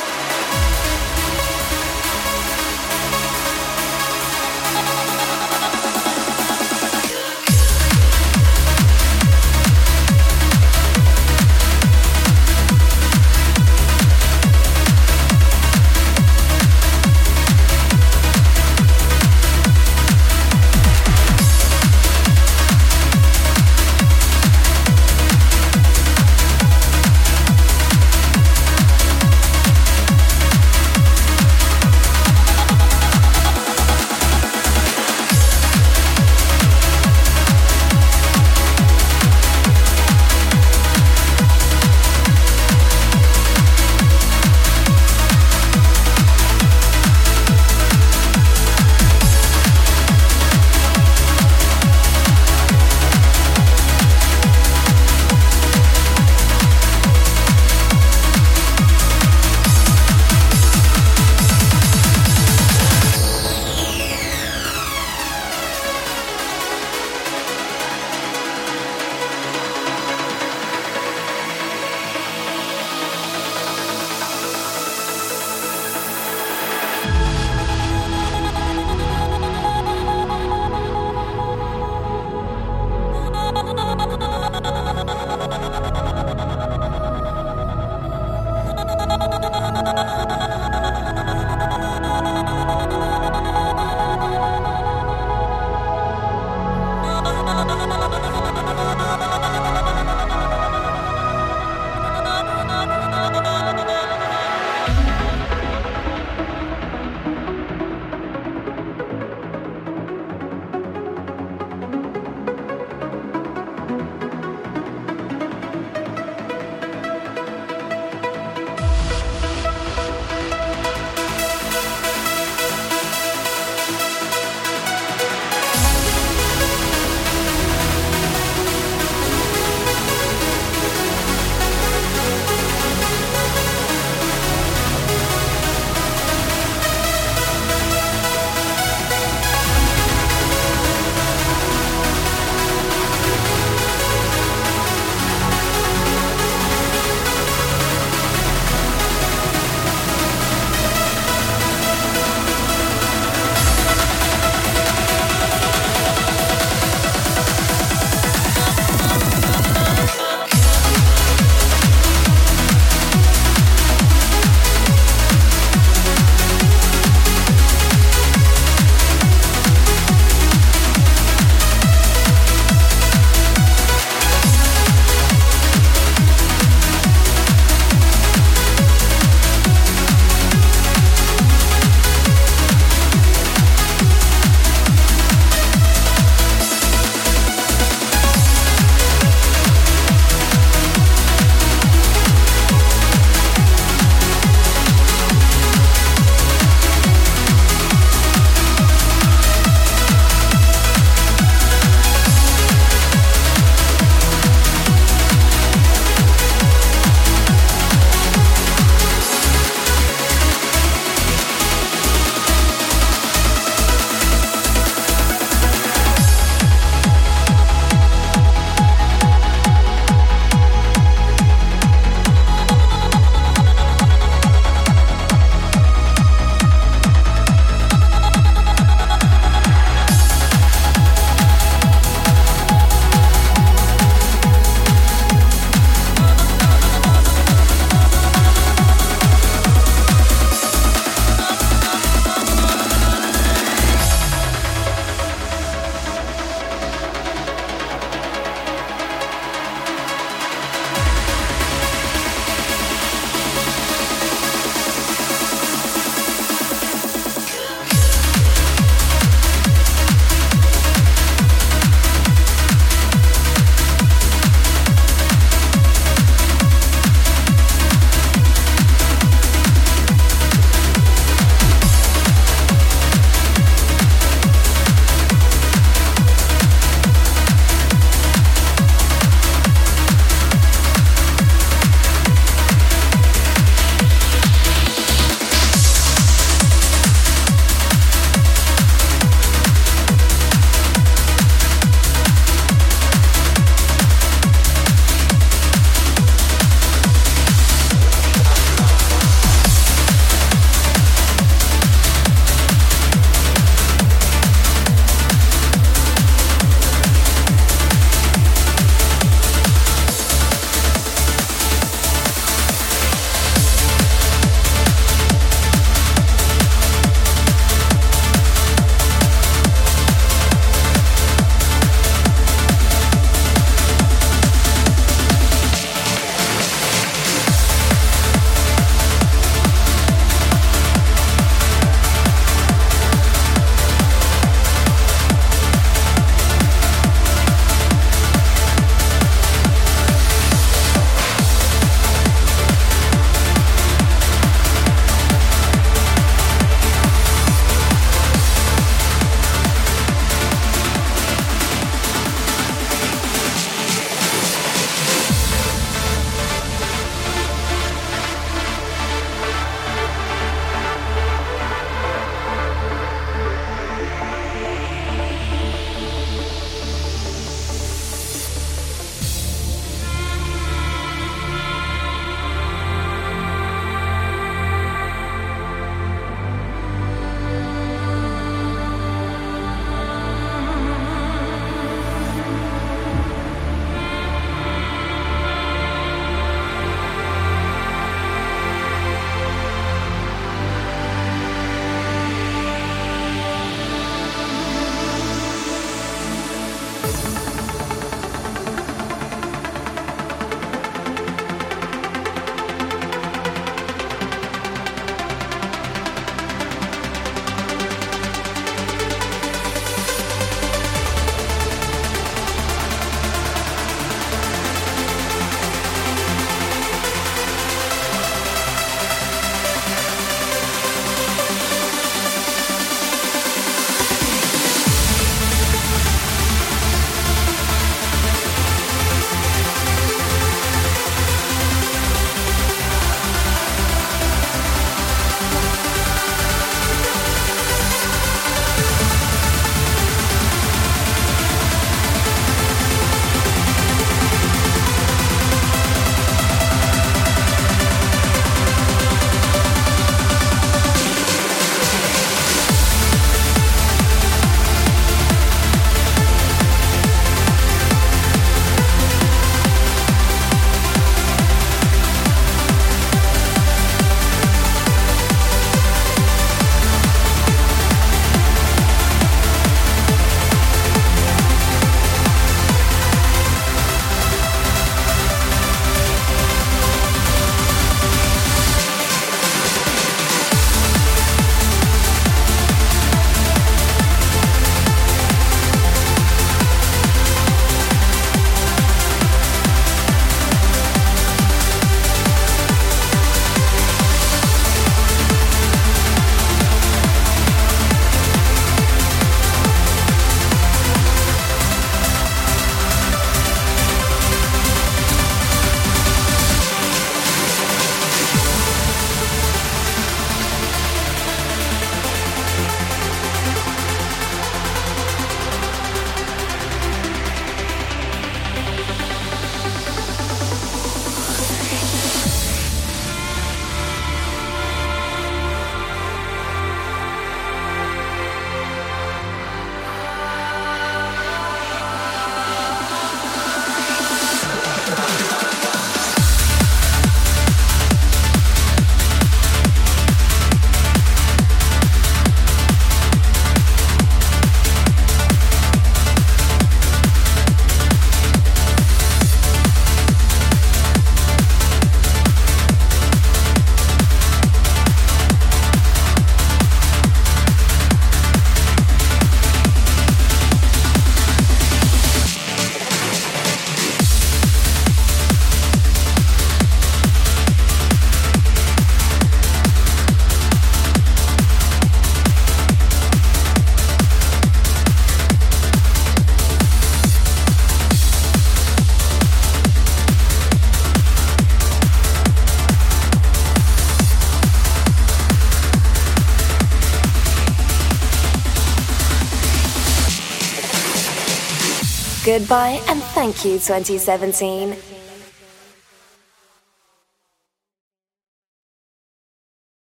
Goodbye and thank you 2017.